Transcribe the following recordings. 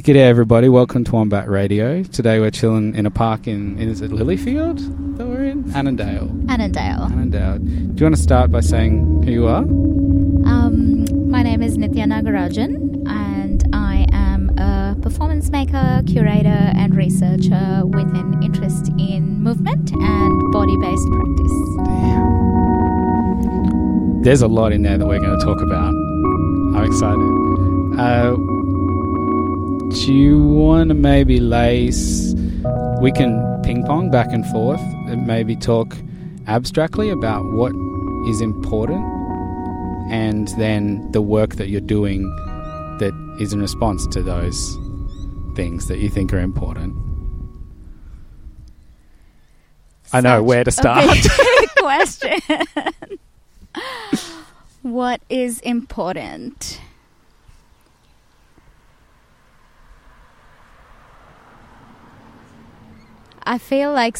G'day, everybody. Welcome to Wombat Radio. Today we're chilling in a park in, in is it Lilyfield that we're in? Annandale. Annandale. Annandale. Do you want to start by saying who you are? Um, my name is Nithya Nagarajan, and I am a performance maker, curator, and researcher with an interest in movement and body based practice. There's a lot in there that we're going to talk about. I'm excited. Uh, you want to maybe lace? We can ping pong back and forth and maybe talk abstractly about what is important and then the work that you're doing that is in response to those things that you think are important. I know where to start. question. what is important? I feel like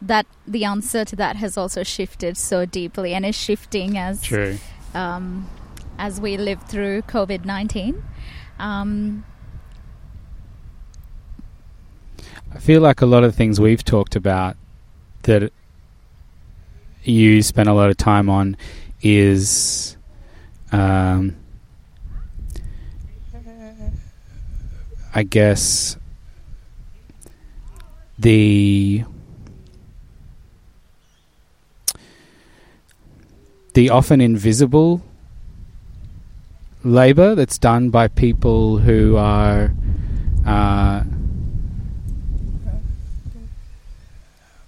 that the answer to that has also shifted so deeply and is shifting as True. um, as we live through COVID nineteen. Um, I feel like a lot of things we've talked about that you spend a lot of time on is um, I guess the the often invisible labor that's done by people who are uh,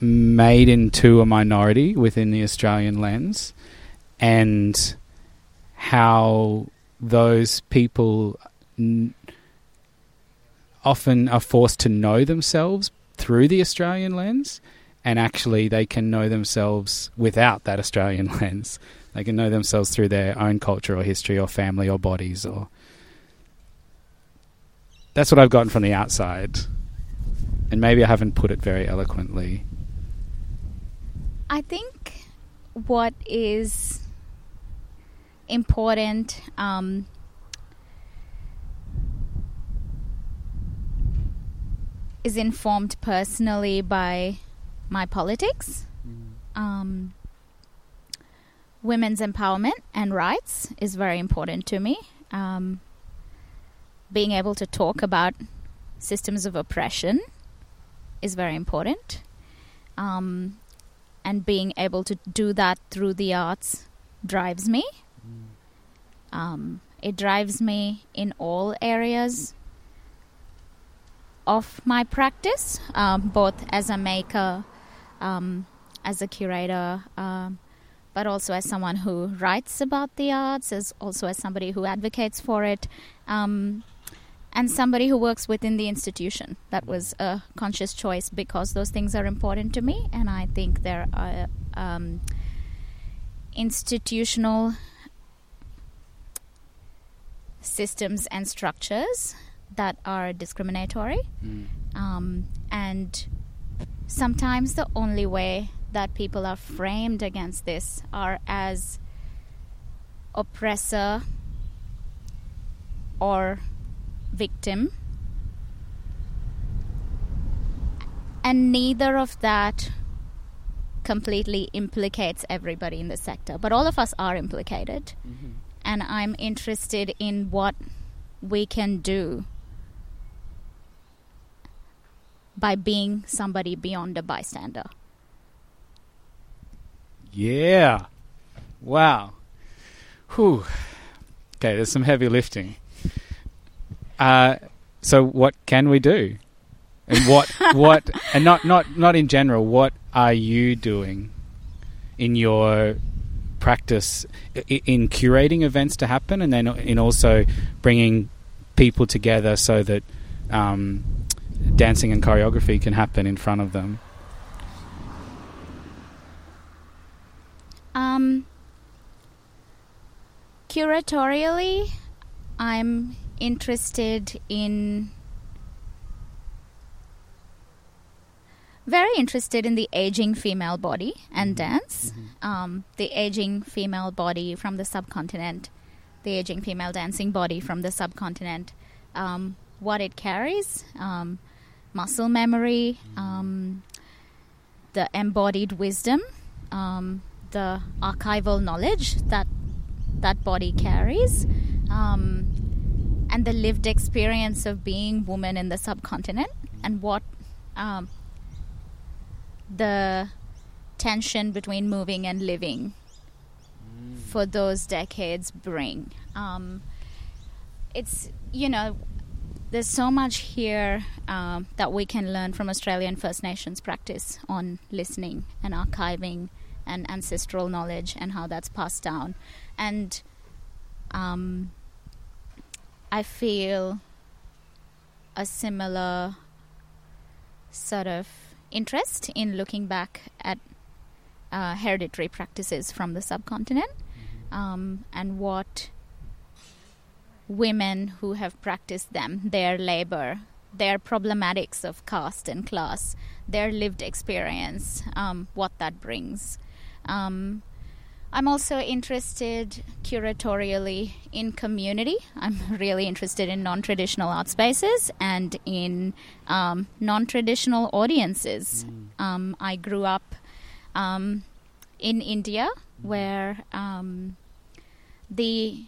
made into a minority within the Australian lens, and how those people n- often are forced to know themselves through the Australian lens, and actually they can know themselves without that Australian lens. They can know themselves through their own culture or history or family or bodies or. That's what I've gotten from the outside. And maybe I haven't put it very eloquently. I think what is important um, is informed personally by my politics. Um, women's empowerment and rights is very important to me. Um, being able to talk about systems of oppression is very important. Um, and being able to do that through the arts drives me. Um, it drives me in all areas of my practice, um, both as a maker, um, as a curator, um, but also as someone who writes about the arts, as also as somebody who advocates for it, um, and somebody who works within the institution. That was a conscious choice because those things are important to me, and I think there are um, institutional systems and structures that are discriminatory. Um, and sometimes the only way that people are framed against this are as oppressor or victim. And neither of that completely implicates everybody in the sector, but all of us are implicated. And I'm interested in what we can do by being somebody beyond a bystander. Yeah. Wow. Whew. Okay, there's some heavy lifting. Uh, so what can we do? And what what and not not not in general, what are you doing in your practice in curating events to happen and then in also bringing people together so that um, dancing and choreography can happen in front of them? Um, curatorially, I'm interested in very interested in the aging female body and dance. Um, the aging female body from the subcontinent, the aging female dancing body from the subcontinent. Um, what it carries, um, muscle memory, um, the embodied wisdom, um, the archival knowledge that that body carries, um, and the lived experience of being woman in the subcontinent, and what um, the tension between moving and living for those decades bring. Um, it's you know there's so much here um, that we can learn from Australian First Nations practice on listening and archiving and ancestral knowledge and how that's passed down. And um, I feel a similar sort of interest in looking back at uh, hereditary practices from the subcontinent um, and what women who have practiced them, their labor, their problematics of caste and class, their lived experience, um, what that brings. Um, I'm also interested curatorially in community. I'm really interested in non traditional art spaces and in um, non traditional audiences. Um, I grew up um, in India where um, the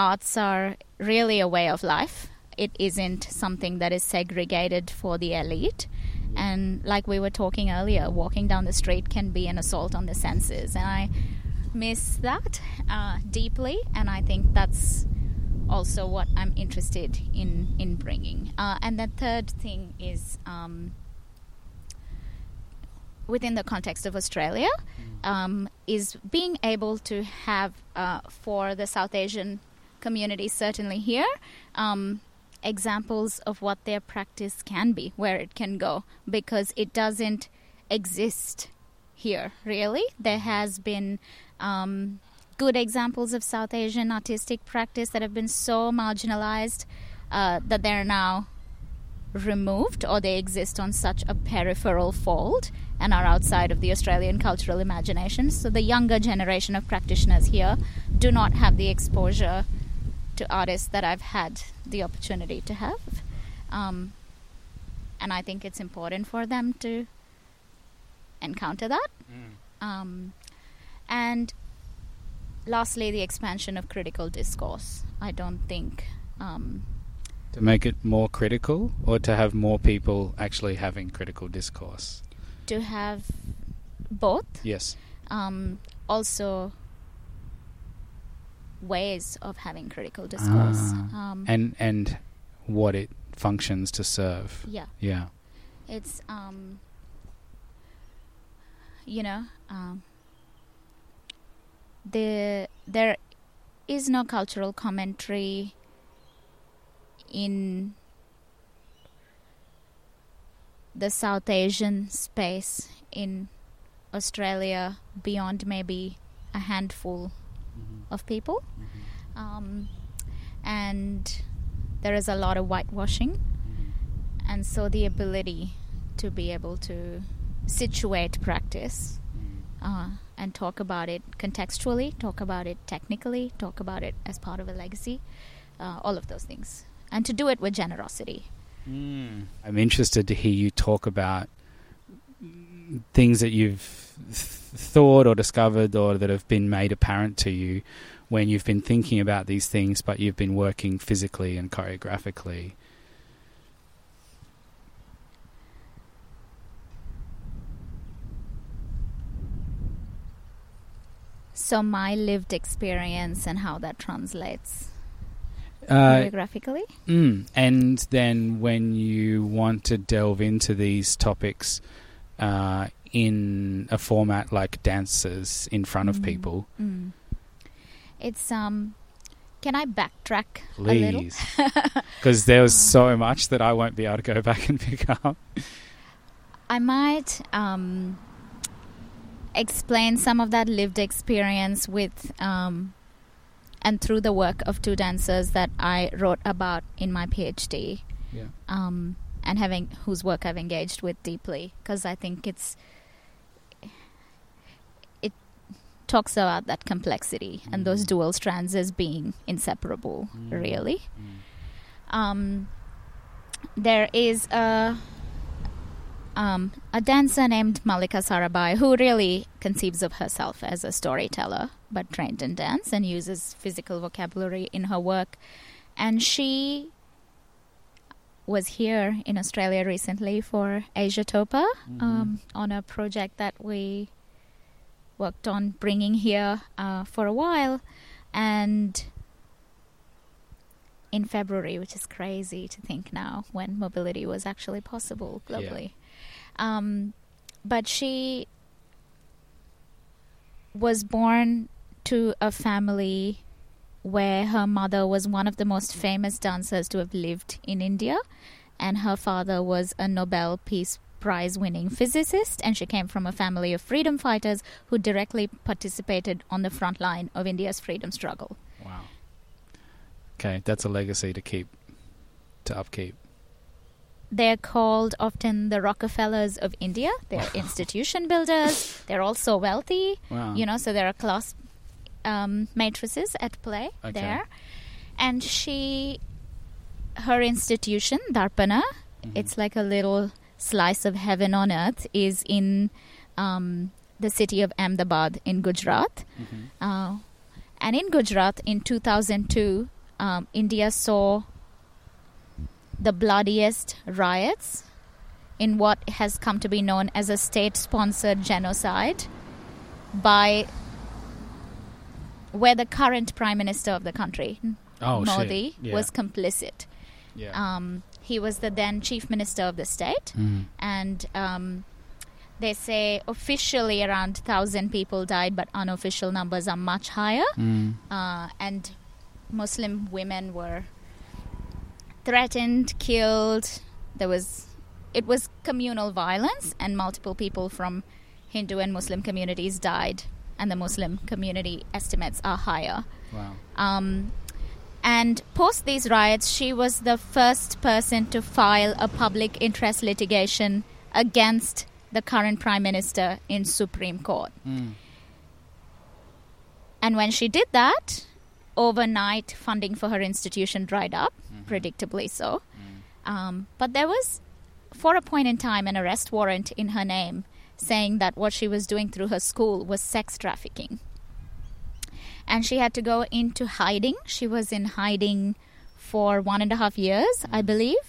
arts are really a way of life. It isn't something that is segregated for the elite. And like we were talking earlier, walking down the street can be an assault on the senses. And I miss that uh, deeply. And I think that's also what I'm interested in, in bringing. Uh, and the third thing is um, within the context of Australia, um, is being able to have uh, for the South Asian community, certainly here, um, examples of what their practice can be, where it can go, because it doesn't exist here, really. There has been um, good examples of South Asian artistic practice that have been so marginalized uh, that they're now removed or they exist on such a peripheral fold and are outside of the Australian cultural imagination. So the younger generation of practitioners here do not have the exposure to artists that I've had the opportunity to have. Um, and I think it's important for them to encounter that. Um, and lastly, the expansion of critical discourse. I don't think. Um, To make it more critical or to have more people actually having critical discourse? to have both. Yes. Um, also, ways of having critical discourse. Ah. Um, And and what it functions to serve. yeah, Yeah. it's um, you know, um, the there is no cultural commentary in the South Asian space in Australia beyond maybe a handful of people. Um, and there is a lot of whitewashing. And so the ability to be able to situate practice uh, and talk about it contextually, talk about it technically, talk about it as part of a legacy, uh, all of those things. And to do it with generosity. I'm interested to hear you talk about things that you've thought or discovered or that have been made apparent to you when you've been thinking about these things, but you've been working physically and choreographically. So my lived experience and how that translates Uh, choreographically. Mm. And then when you want to delve into these topics uh, in a format like dances in front of Mm. people, Mm. It's um. Can I backtrack a little? Because there was so much that I won't be able to go back and pick up. I might um, explain some of that lived experience with um, and through the work of two dancers that I wrote about in my PhD, Yeah. um, and having whose work I've engaged with deeply because I think it's it talks about that complexity and those Mhm. dual strands as being inseparable, Mm. really. Um, there is a um, a dancer named Mallika Sarabhai who really conceives of herself as a storyteller, but trained in dance and uses physical vocabulary in her work. And she was here in Australia recently for Asia Topa Mm-hmm. um, on a project that we worked on bringing here uh, for a while. And in February, which is crazy to think now, when mobility was actually possible Yeah. globally. Um, but she was born to a family where her mother was one of the most famous dancers to have lived in India, and her father was a Nobel Peace Prize winning physicist, and she came from a family of freedom fighters who directly participated on the front line of India's freedom struggle. Wow. Okay, that's a legacy to keep, to upkeep. They're called often the Rockefellers of India. They're institution builders. They're also wealthy. Wow. you know so there are class um, matrices at play Okay. there and she her institution darpana Mhm. it's like a little slice of heaven on earth is in um, the city of ahmedabad in gujarat Mhm. uh, and in gujarat in 2002 um, india saw the bloodiest riots in what has come to be known as a state sponsored genocide by where the current prime minister of the country Oh, Modi. Yeah. was complicit yeah. um, he was the then chief minister of the state Mhm. and um, they say officially around 1000 people died but unofficial numbers are much higher Mm. uh, and Muslim women were threatened, killed. There was, it was communal violence, and multiple people from Hindu and Muslim communities died, and the Muslim community estimates are higher. Wow. Um, and post these riots, she was the first person to file a public interest litigation against the current prime minister in Supreme Court. Mm. And when she did that, overnight funding for her institution dried up, predictably so. Um, but there was, for a point in time, an arrest warrant in her name saying that what she was doing through her school was sex trafficking. And she had to go into hiding. She was in hiding for one and a half years, I believe.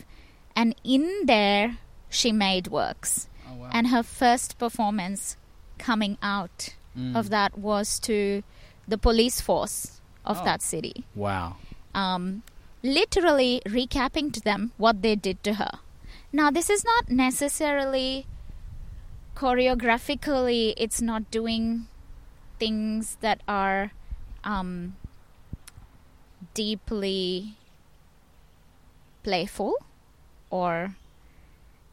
And in there, she made works. Oh, wow. And her first performance coming out Mm. of that was to the police force of Oh. that city, Wow. um, literally recapping to them what they did to her. Now, this is not necessarily choreographically, it's not doing things that are um, deeply playful or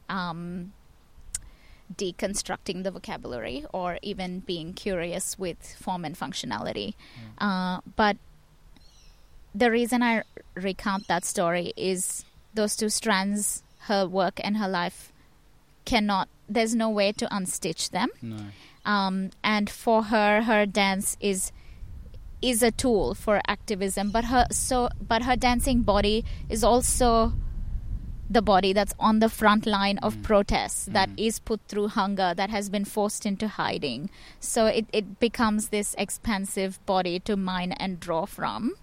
um, deconstructing the vocabulary or even being curious with form and functionality. Uh, but the reason I recount that story is those two strands, her work and her life, cannot, there's no way to unstitch them. No. Um, and for her, her dance is is a tool for activism but her so but her dancing body is also the body that's on the front line of Mm. protests that Mm. is put through hunger that has been forced into hiding so it, it becomes this expansive body to mine and draw from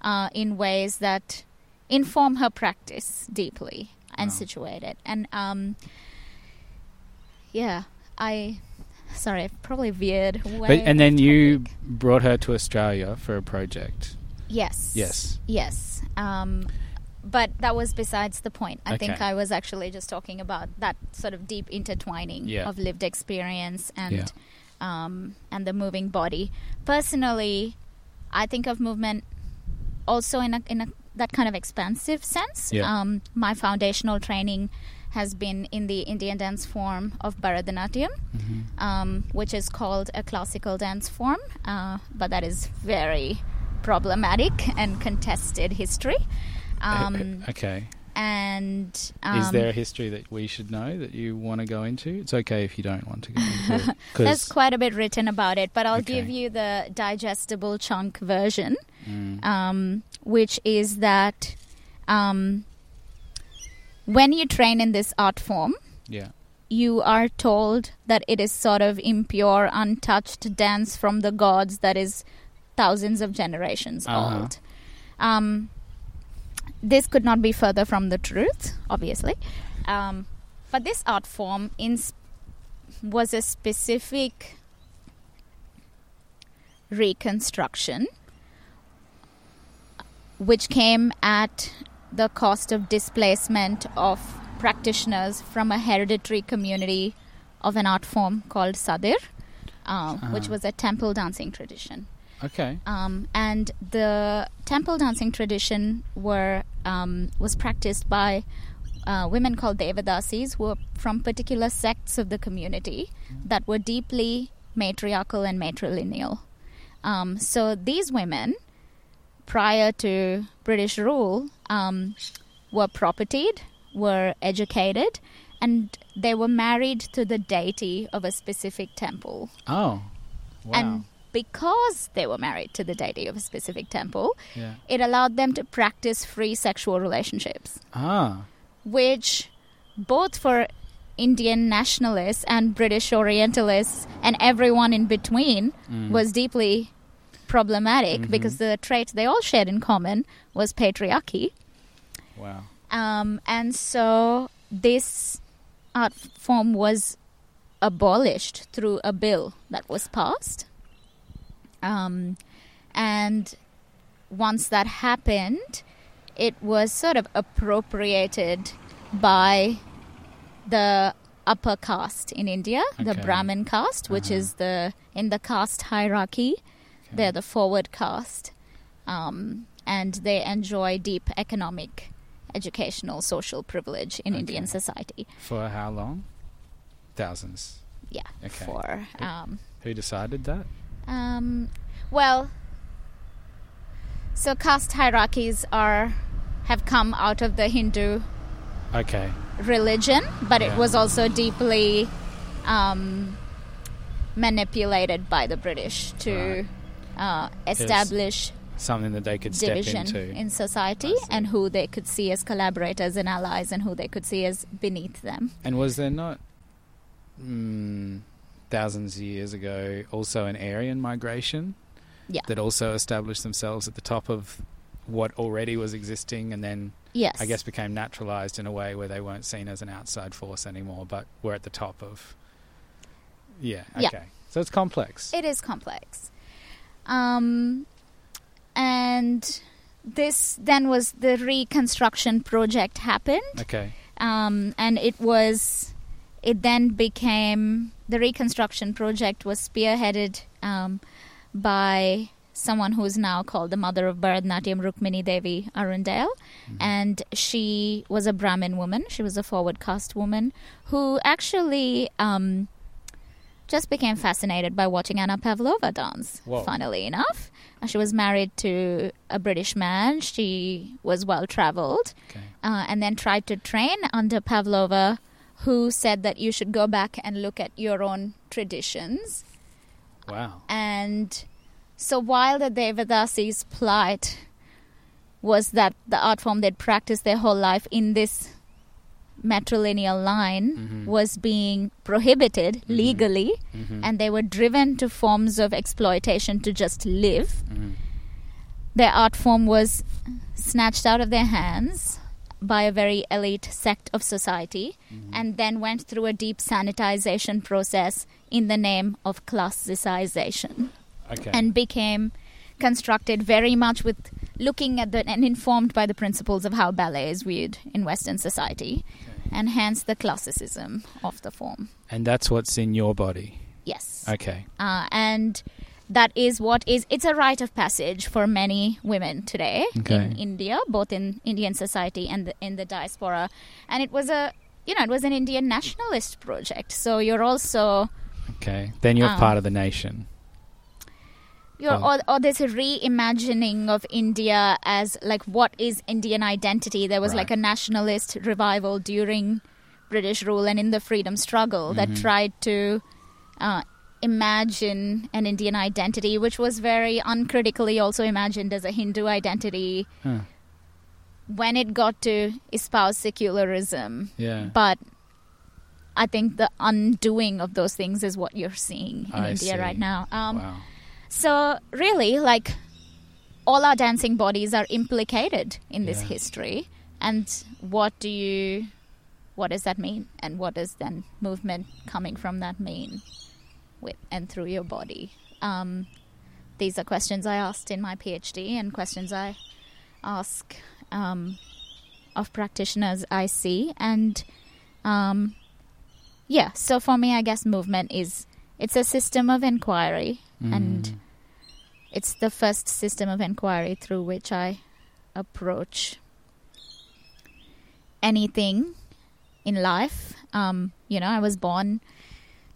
uh, in ways that inform her practice deeply and Wow. situate it and um, yeah i sorry probably veered way But, and then you topic. brought her to Australia for a project. yes Yes. Yes. Um, but that was besides the point. I think I was actually just talking about that sort of deep intertwining Yeah. of lived experience and Yeah. um, and the moving body. Personally, I think of movement also in a in a that kind of expansive sense. Yeah. Um, my foundational training has been in the Indian dance form of Bharatanatyam Mm-hmm. um, which is called a classical dance form, uh, but that is very problematic and contested history. Um, okay. and um, Is there a history that we should know that you want to go into? It's okay if you don't want to go into it. there's quite a bit written about it, but I'll Okay. give you the digestible chunk version, Mm. um, which is that um, when you train in this art form, Yeah. you are told that it is sort of impure, untouched dance from the gods that is thousands of generations Uh-huh. old. Um, this could not be further from the truth, obviously. Um, but this art form in sp- was a specific reconstruction which came at the cost of displacement of practitioners from a hereditary community of an art form called Sadir, which Uh-huh. was a temple dancing tradition. Okay. Um, and the temple dancing tradition were um, was practiced by uh, women called Devadasis, who were from particular sects of the community that were deeply matriarchal and matrilineal. Um, so these women, prior to British rule, um, were propertied, were educated, and they were married to the deity of a specific temple. Oh. Wow. And because they were married to the deity of a specific temple, yeah. it allowed them to practice free sexual relationships, Ah. which both for Indian nationalists and British Orientalists and everyone in between Mm. was deeply problematic Mhm. because the trait they all shared in common was patriarchy. Wow. Um, and so this art form was abolished through a bill that was passed. Um, and once that happened, it was sort of appropriated by the upper caste in India, the Brahmin caste, which Uh-huh. is the in the caste hierarchy. Okay. They're the forward caste, um, and they enjoy deep economic, educational, social privilege in Indian society. For how long? Thousands. Yeah, Okay. for um, Who decided that? um, well, so caste hierarchies are have come out of the Hindu Okay. religion, but it was also deeply um, manipulated by the British to uh, establish Something that they could step division into. in society and who they could see as collaborators and allies and who they could see as beneath them. And was there not mm, thousands of years ago also an Aryan migration Yeah. that also established themselves at the top of what already was existing and then Yes. I guess became naturalized in a way where they weren't seen as an outside force anymore, but were at the top of. Yeah. Yeah. Okay. So it's complex. It is complex. Um, and this then was the reconstruction project happened. okay. um, and it was it then became the reconstruction project was spearheaded um, by someone who's now called the mother of Bharatanatyam, Rukmini Devi Arundale, Mhm. and she was a Brahmin woman. She was a forward caste woman who actually um, just became fascinated by watching Anna Pavlova dance. Whoa. Funnily enough, Uh, she was married to a British man. She was well traveled Okay. uh, and then tried to train under Pavlova, who said that you should go back and look at your own traditions. Wow. And so while the Devadasis' plight was that the art form they'd practiced their whole life in this matrilineal line Mhm. was being prohibited Mhm. legally, Mhm. and they were driven to forms of exploitation to just live Mhm. their art form was snatched out of their hands by a very elite sect of society Mhm. and then went through a deep sanitization process in the name of classicization Okay. and became constructed very much with looking at the and informed by the principles of how ballet is viewed in western society. And hence the classicism of the form And that's what's in your body. yes Okay. uh, and that is what is it's a rite of passage for many women today Okay. in India, both in Indian society and the, in the diaspora, and it was a you know it was an Indian nationalist project. So you're also Okay. Then you're Um, part of the nation. You're Well- or, or there's a reimagining of India as like what is Indian identity. There was like a nationalist revival during British rule and in the freedom struggle that Mhm. tried to uh, imagine an Indian identity, which was very uncritically also imagined as a Hindu identity. Huh. when it got to espouse secularism, Yeah. but I think the undoing of those things is what you're seeing in I India see. right now. Um, wow. So really, like all our dancing bodies are implicated in this Yeah. history. And what do you, what does that mean? And what does then movement coming from that mean, with and through your body? Um, these are questions I asked in my PhD and questions I ask um, of practitioners I see. And um, yeah, so for me, I guess movement is it's a system of inquiry and Mm. It's the first system of inquiry through which I approach anything in life. Um, you know, I was born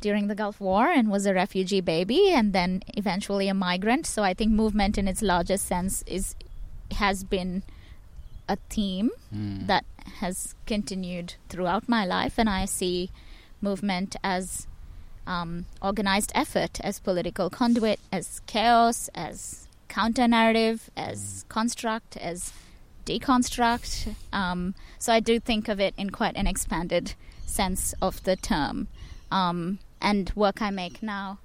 during the Gulf War and was a refugee baby, and then eventually a migrant. So I think movement, in its largest sense, is has been a theme Mm. that has continued throughout my life, and I see movement as um, organized effort, as political conduit, as chaos, as counter narrative, as construct, as deconstruct. Um, so I do think of it in quite an expanded sense of the term. Um, and work I make now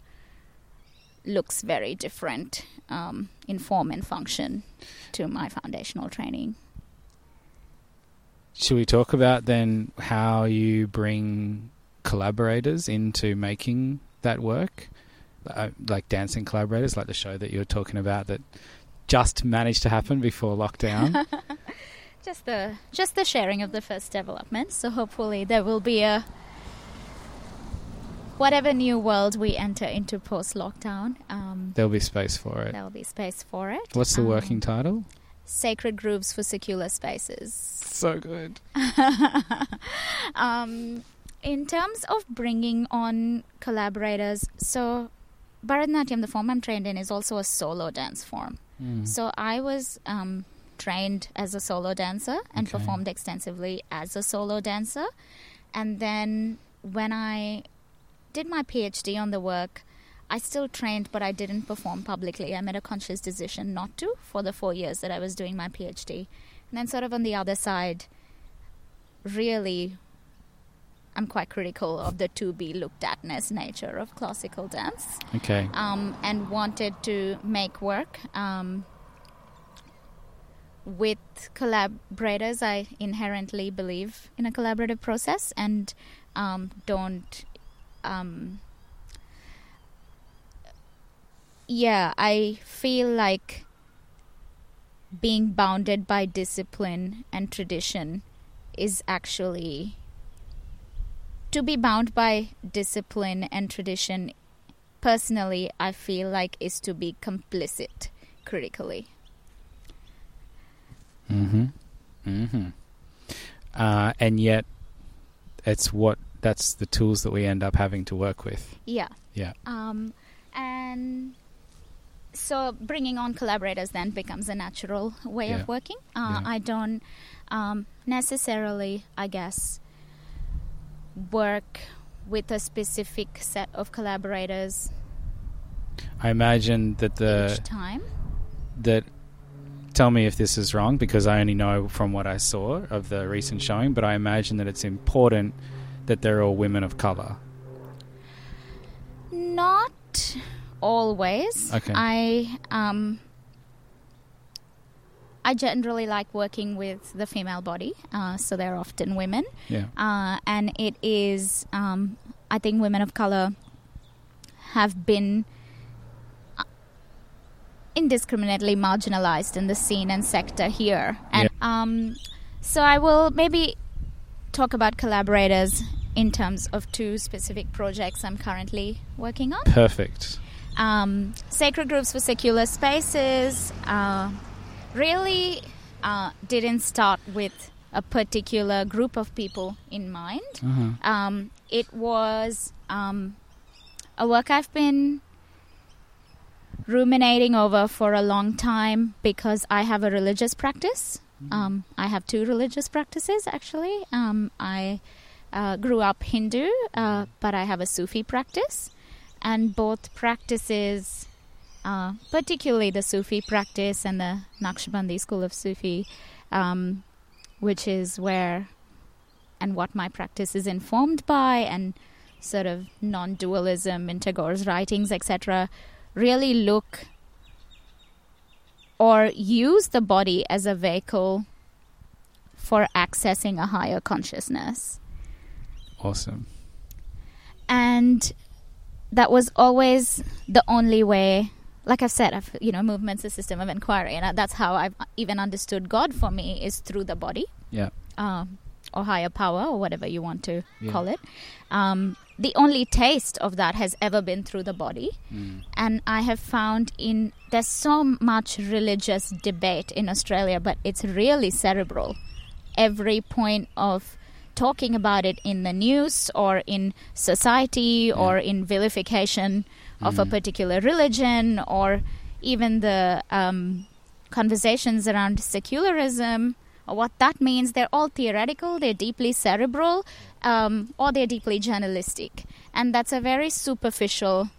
looks very different um, in form and function to my foundational training. Should we talk about then how you bring collaborators into making that work? Uh, like dancing collaborators, like the show that you were talking about that just managed to happen before lockdown. Just the just the sharing of the first developments. So hopefully there will be a whatever new world we enter into post lockdown. Um, There'll be space for it. there will be space for it. What's the Um, working title? Sacred grooves for secular spaces. So good. um, in terms of bringing on collaborators, so Bharatanatyam, the form I'm trained in, is also a solo dance form. Mm. So I was um, trained as a solo dancer and Okay. performed extensively as a solo dancer. And then when I did my PhD on the work, I still trained, but I didn't perform publicly. I made a conscious decision not to for the four years that I was doing my PhD. And then, sort of on the other side, really, I'm quite critical of the to be looked atness nature of classical dance Okay. um, and wanted to make work um, with collaborators. I inherently believe in a collaborative process and um, don't. Um, yeah, I feel like being bounded by discipline and tradition is actually to be bound by discipline and tradition personally i feel like is to be complicit critically Mm-hmm. Mm-hmm. Uh, and yet, it's what that's the tools that we end up having to work with. yeah Yeah. um and so bringing on collaborators then becomes a natural way Yeah. of working uh, Yeah. i don't um, necessarily i guess work with a specific set of collaborators I imagine that the each time that tell me if this is wrong because I only know from what I saw of the recent showing, but I imagine that it's important that they're all women of color. Not always. Okay. I um I generally like working with the female body, uh, so they're often women, Yeah. uh, and it is um, I think women of color have been uh, indiscriminately marginalized in the scene and sector here, and um, so I will maybe talk about collaborators in terms of two specific projects I'm currently working on. Perfect. Um, sacred grooves for secular spaces uh, really uh, didn't start with a particular group of people in mind. Uh-huh. Um, it was um, a work I've been ruminating over for a long time because I have a religious practice. Um, I have two religious practices actually. Um, I uh, grew up Hindu, uh, but I have a Sufi practice, and both practices, uh, particularly the Sufi practice and the Naqshbandi school of Sufi, um, which is where and what my practice is informed by, and sort of non dualism in Tagore's writings, etc., really look or use the body as a vehicle for accessing a higher consciousness. Awesome. And that was always the only way. Like I've said, I've, you know, movement's a system of inquiry, and that's how I've even understood God for me is through the body. Yeah. Um, or higher power, or whatever you want to Yeah. call it. Um, the only taste of that has ever been through the body. Mm. And I have found in there's so much religious debate in Australia, but it's really cerebral. Every point of talking about it in the news or in society or in vilification of a Mm. particular religion or even the um, conversations around secularism or what that means, they're all theoretical, they're deeply cerebral, um, or they're deeply journalistic. And that's a very superficial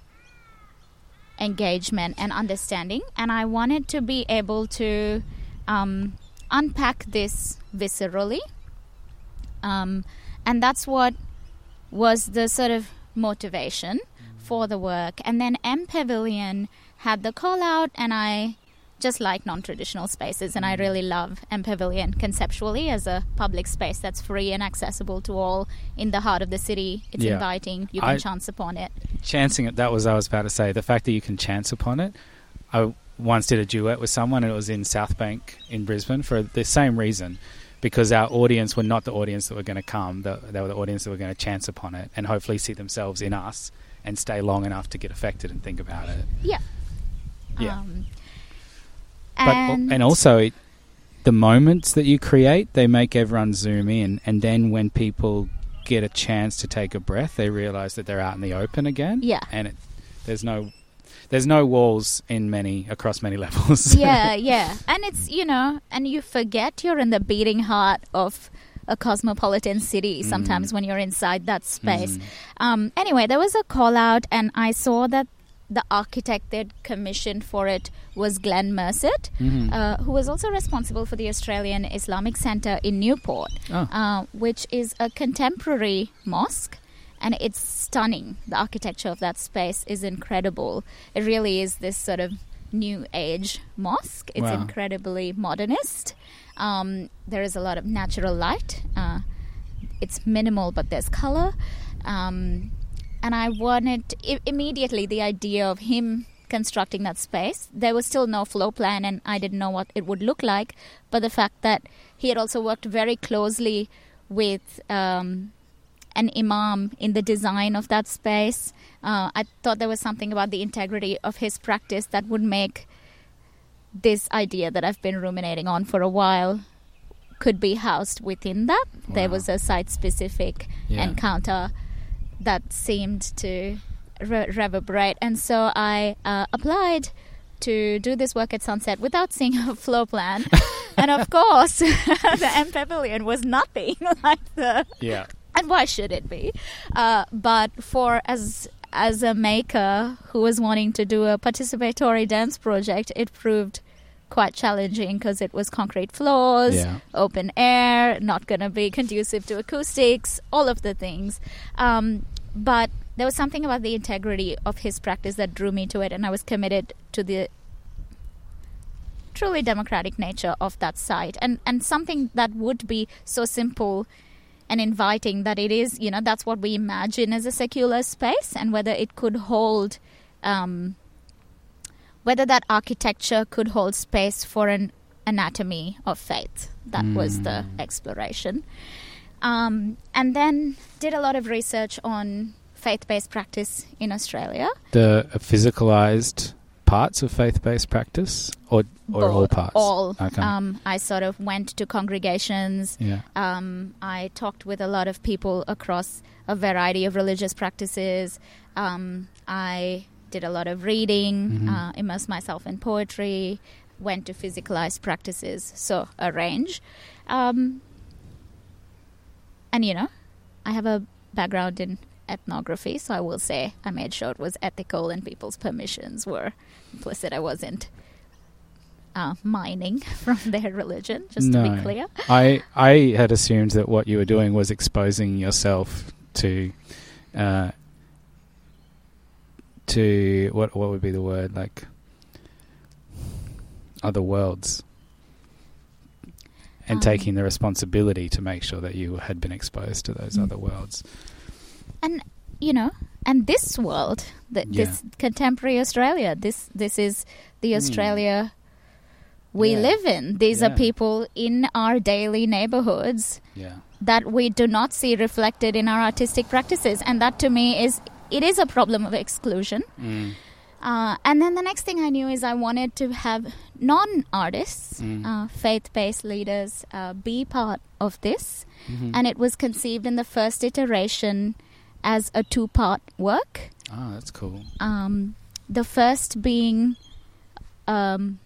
engagement and understanding. And I wanted to be able to um, unpack this viscerally. Um, and that's what was the sort of motivation for the work. And then M Pavilion had the call out, and I just like non traditional spaces, and I mm. really love M Pavilion conceptually as a public space that's free and accessible to all in the heart of the city. It's Yeah. inviting, you can I- chance upon it. chancing it that was I was about to say the fact that you can chance upon it I once did a duet with someone and it was in South Bank in Brisbane for the same reason because our audience were not the audience that were going to come they were the audience that were going to chance upon it and hopefully see themselves in us and stay long enough to get affected and think about it Yeah. Yeah. Um, but and, and also it, the moments that you create they make everyone zoom in and then when people get a chance to take a breath they realize that they're out in the open again Yeah. and it, there's no there's no walls in many across many levels yeah, yeah. And it's, you know, and you forget you're in the beating heart of a cosmopolitan city sometimes Mm. when you're inside that space. Mm. Um, anyway, there was a call out, and I saw that the architect they'd commissioned for it was Glenn Murcutt, Mhm. uh, who was also responsible for the Australian Islamic Centre in Newport, Oh. uh, which is a contemporary mosque. And it's stunning. The architecture of that space is incredible. It really is this sort of new age mosque. It's Wow. incredibly modernist. Um, there is a lot of natural light. Uh, it's minimal, but there's color. Um, and I wanted I- immediately the idea of him constructing that space. There was still no floor plan, and I didn't know what it would look like. But the fact that he had also worked very closely with um, an imam in the design of that space, uh, I thought there was something about the integrity of his practice that would make this idea that I've been ruminating on for a while could be housed within that. There was a site specific Yeah. encounter that seemed to re- reverberate. And so I uh, applied to do this work at Sunset without seeing a floor plan. and of course, the M Pavilion was nothing like the. yeah And why should it be? Uh, but for as as a maker who was wanting to do a participatory dance project, it proved quite challenging because it was concrete floors, Yeah. open air, not going to be conducive to acoustics, all of the things. Um, but there was something about the integrity of his practice that drew me to it, and I was committed to the truly democratic nature of that site, and and something that would be so simple and inviting that it is. You know, that's what we imagine as a secular space, and whether it could hold. Um, whether that architecture could hold space for an anatomy of faith. That was the Mm. exploration. Um, and then did a lot of research on faith based practice in Australia. the physicalized parts of faith-based practice or or all parts All. okay Um, I sort of went to congregations. yeah Um, I talked with a lot of people across a variety of religious practices. Um, I did a lot of reading, Mhm. uh, immersed myself in poetry, went to physicalized practices, so a range. Um, and you know, I have a background in ethnography, so I will say I made sure it was ethical and people's permissions were implicit. I wasn't uh, mining from their religion. Just to be clear. I I had assumed that what you were doing was exposing yourself to uh, to what what would be the word like other worlds and Um, taking the responsibility to make sure that you had been exposed to those Mm. other worlds. And you know and this world that Yeah. this contemporary australia this this is the Mm. australia we Yeah. live in these are people in our daily neighborhoods Yeah. that we do not see reflected in our artistic practices and that to me is it is a problem of exclusion Mm. uh, and then the next thing i knew is i wanted to have non-artists Mm. uh, faith-based leaders uh, be part of this Mhm. and it was conceived in the first iteration as a two part work. oh, that's cool. Um, the first being um,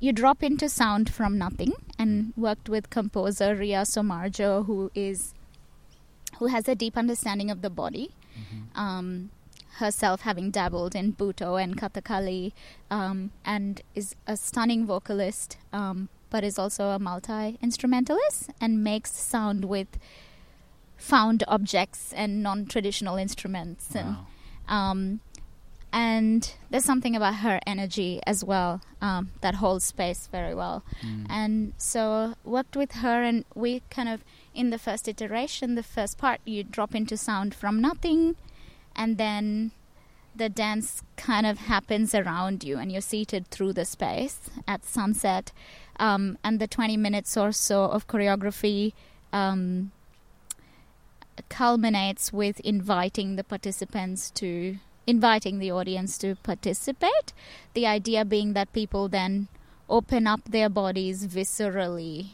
you drop into sound from nothing and worked with composer Ria Soemardjo, who is who has a deep understanding of the body. Mhm. Um, herself having dabbled in Butoh and Kathakali, um, and is a stunning vocalist, um, but is also a multi instrumentalist and makes sound with found objects and non traditional instruments. And, Wow. um, and there's something about her energy as well um, that holds space very well. Mm. And so worked with her, and we kind of in the first iteration, the first part, you drop into sound from nothing, and then the dance kind of happens around you, and you're seated through the space at sunset. Um, and the 20 minutes or so of choreography um, culminates with inviting the participants to inviting the audience to participate. The idea being that people then open up their bodies viscerally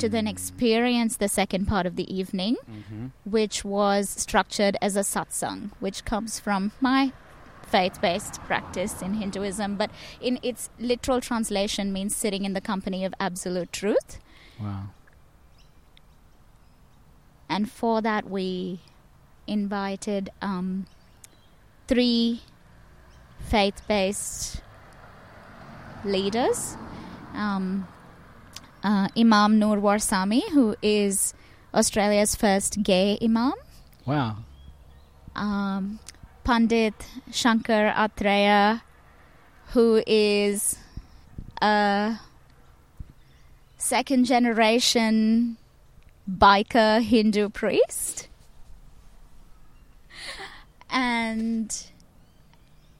to then Mm. experience the second part of the evening, Mhm. which was structured as a satsang, which comes from my faith based practice in Hinduism, but in its literal translation means sitting in the company of absolute truth. Wow. And for that, we invited um, three faith based leaders. Um, uh, Imam Nur Warsame, who is Australia's first gay imam. Wow. Um, Pandit Shankar Atreya, who is a second generation biker Hindu priest. And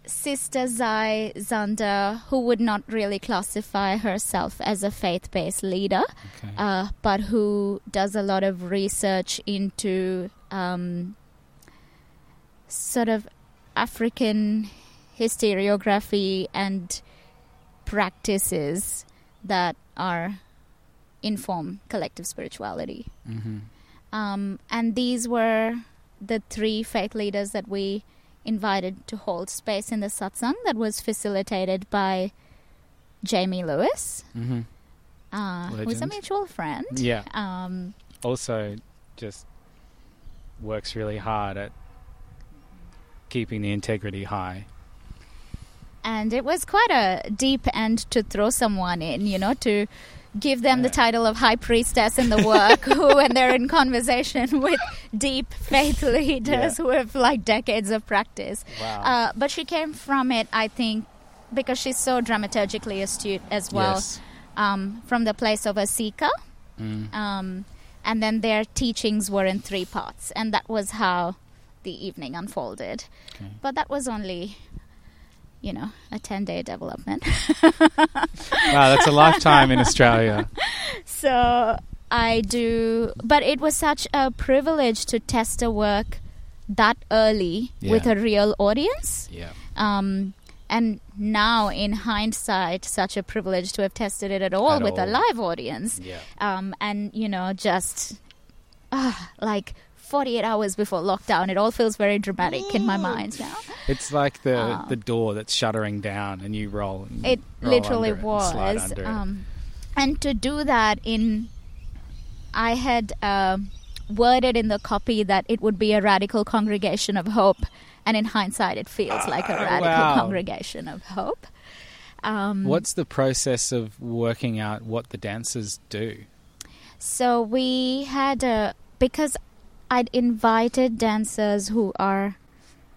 Sister Zai Zanda, who would not really classify herself as a faith based leader, Okay. uh, but who does a lot of research into um, sort of African historiography and practices that are inform collective spirituality. Mhm. Um, and these were the three faith leaders that we invited to hold space in the satsang that was facilitated by Jamie Lewis, Mhm. uh, who's a mutual friend. Yeah. Um, Also, just works really hard at keeping the integrity high. and it was quite a deep end to throw someone in, you know, to give them the title of high priestess in the work, who, when they're in conversation with deep faith leaders Yeah. who have like decades of practice. Wow. Uh, but she came from it, I think, because she's so dramaturgically astute as well, Yes. um, from the place of a seeker. Mm. Um, and then their teachings were in three parts, and that was how the evening unfolded. Okay. But that was only, you know, a 10 day development. Wow, that's a lifetime in Australia. so I do, but it was such a privilege to test a work that early with a real audience. Yeah. Um, and now, in hindsight, such a privilege to have tested it at all At with a live audience. Yeah. Um, and, you know, just ah, like 48 hours before lockdown, it all feels very dramatic in my mind now. It's like the Ah. the door that's shuttering down, and you roll. And It roll literally under it and slide was. under it. Um, and to do that in, I had um worded in the copy that it would be a radical congregation of hope, and in hindsight, it feels like a Ah, radical wow. congregation of hope. Um, What's the process of working out what the dancers do? So we had a because I'd invited dancers who are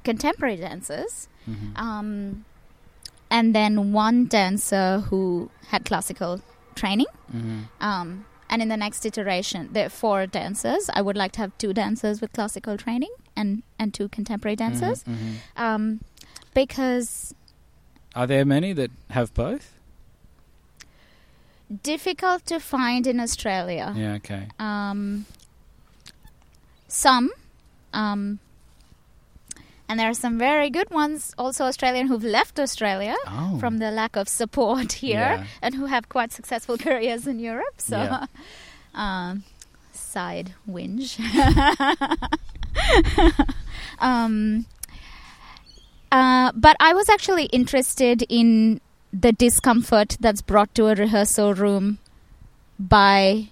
contemporary dancers, Mhm. um, and then one dancer who had classical training. Mhm. Um, and in the next iteration, there are four dancers. I would like to have two dancers with classical training and and two contemporary dancers, Mhm, mhm. um, because Are there many that have both? difficult to find in Australia. Yeah. Okay. um, some, um, and there are some very good ones, also Australian, who've left Australia Oh. from the lack of support here Yeah. and who have quite successful careers in Europe. So, Yeah. um, side whinge. um, uh, but I was actually interested in the discomfort that's brought to a rehearsal room by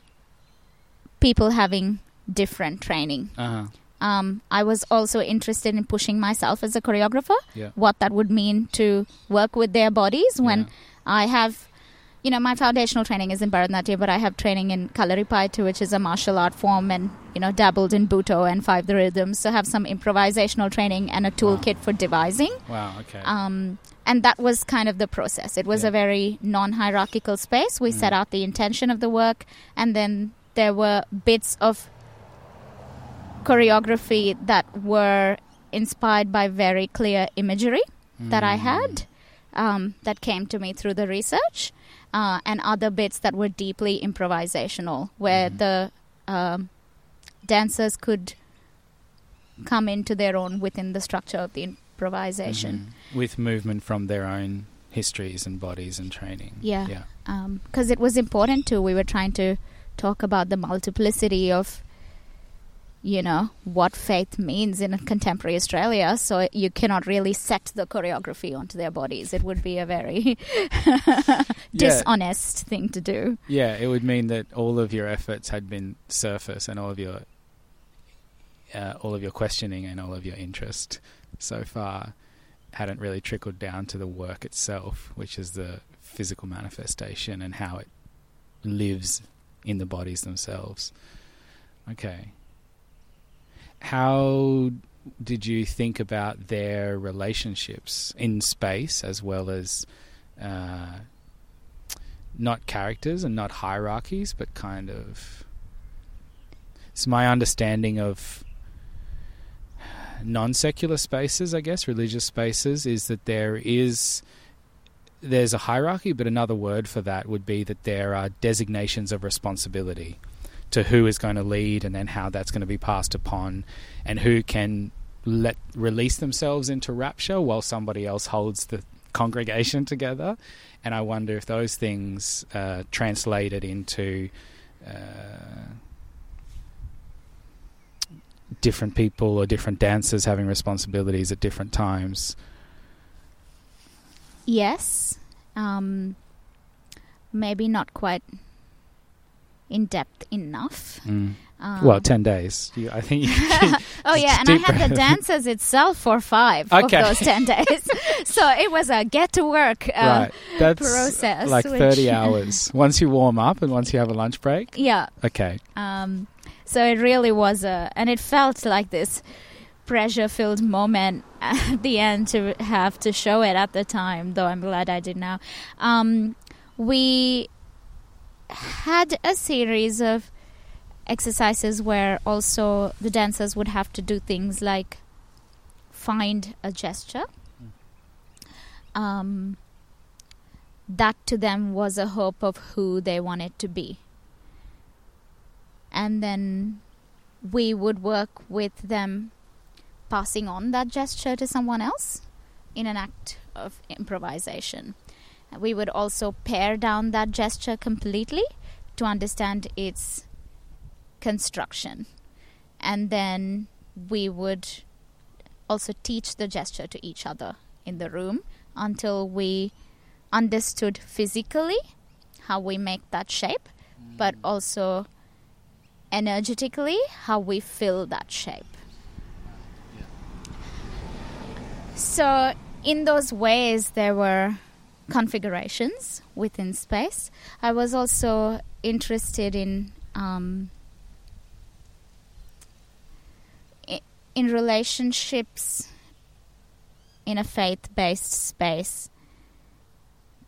people having different training. Uh-huh. Um, I was also interested in pushing myself as a choreographer, Yeah. what that would mean to work with their bodies when Yeah. I have, you know, my foundational training is in Bharatanatyam, but I have training in Kalaripayattu, which is a martial art form, and, you know, dabbled in Butoh and Five the Rhythms, so have some improvisational training and a toolkit for devising. Wow. Okay. Um, and that was kind of the process. It was Yeah. a very non hierarchical space. We Mm. set out the intention of the work, and then there were bits of choreography that were inspired by very clear imagery that I Mm. had um, that came to me through the research, uh, and other bits that were deeply improvisational, where Mhm. the um, dancers could come into their own within the structure of the improvisation. Mhm. with movement from their own histories and bodies and training. Yeah. Yeah. because it was important too. We were trying to talk about the multiplicity of, you know, what faith means in contemporary Australia. So you cannot really set the choreography onto their bodies. It would be a very dishonest thing to do. Yeah, it would mean that all of your efforts had been surface and all of your uh, all of your questioning and all of your interest so far hadn't really trickled down to the work itself, which is the physical manifestation and how it lives in the bodies themselves. Okay. How did you think about their relationships in space as well as uh, not characters and not hierarchies, but kind of. It's my understanding of non secular spaces, I guess, religious spaces, is that there is. There's a hierarchy, but another word for that would be that there are designations of responsibility to who is going to lead and then how that's going to be passed upon and who can let release themselves into rapture while somebody else holds the congregation together and I wonder if those things uh, translated into uh, different people or different dancers having responsibilities at different times. Yes, um, maybe not quite in depth enough. Mm. Um, well, ten days. You, I think. You can, Oh yeah, and I had the dancers itself for five Okay. of those ten days, so it was a get to work uh, right, that's process. like thirty hours. Once you warm up and once you have a lunch break. Yeah, Okay. um, so it really was a, and it felt like this pressure-filled moment at the end to have to show it at the time. Though I'm glad I did now. Um, we had a series of exercises where also the dancers would have to do things like find a gesture. Um, that to them was a hope of who they wanted to be. And then we would work with them passing on that gesture to someone else in an act of improvisation. We would also pare down that gesture completely to understand its construction. And then we would also teach the gesture to each other in the room until we understood physically how we make that shape, but mm. also energetically how we fill that shape. So, in those ways, there were configurations within space. I was also interested in um, in relationships in a faith-based space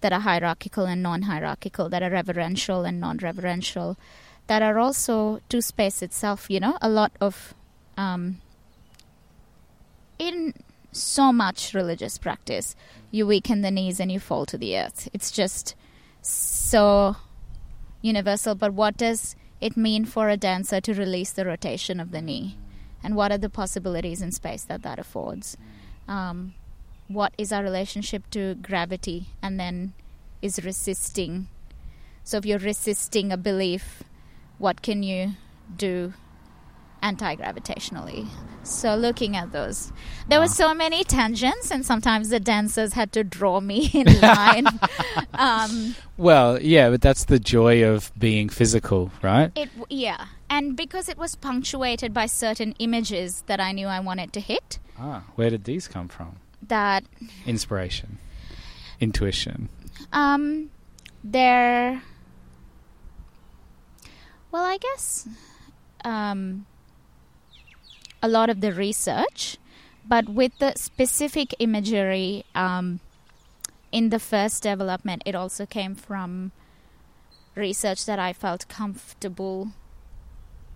that are hierarchical and non-hierarchical, that are reverential and non-reverential, that are also to space itself. You know, a lot of um, in so much religious practice, you weaken the knees and you fall to the earth. It's just so universal. But what does it mean for a dancer to release the rotation of the knee? And what are the possibilities in space that that affords? Um, what is our relationship to gravity and then is resisting? So, if you're resisting a belief, what can you do anti gravitationally? So, looking at those, there were so many tangents, and sometimes the dancers had to draw me in line. um, Well, yeah, but that's the joy of being physical, right? it, yeah, and because it was punctuated by certain images that I knew I wanted to hit, Ah, where did these come from? that Inspiration, intuition. Um, they're well, I guess um, a lot of the research, but with the specific imagery um, in the first development, it also came from research that I felt comfortable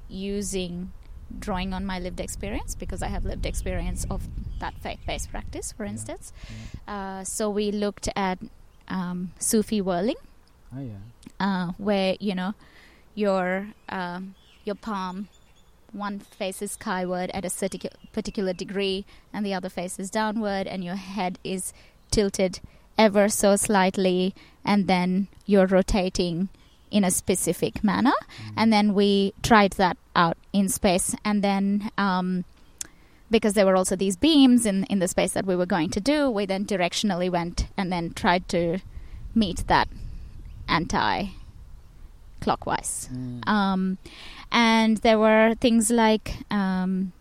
using drawing on my lived experience because I have lived experience of that faith-based practice, for instance. Uh, so we looked at um, Sufi whirling, Oh yeah. uh, where you know your um, your palm, one faces skyward at a certi- particular degree, and the other faces downward, and your head is tilted ever so slightly, and then you're rotating in a specific manner. And then we tried that out in space, and then. Um, because there were also these beams in, in the space that we were going to do, we then directionally went and then tried to meet that anti clockwise. Um, and there were things like um,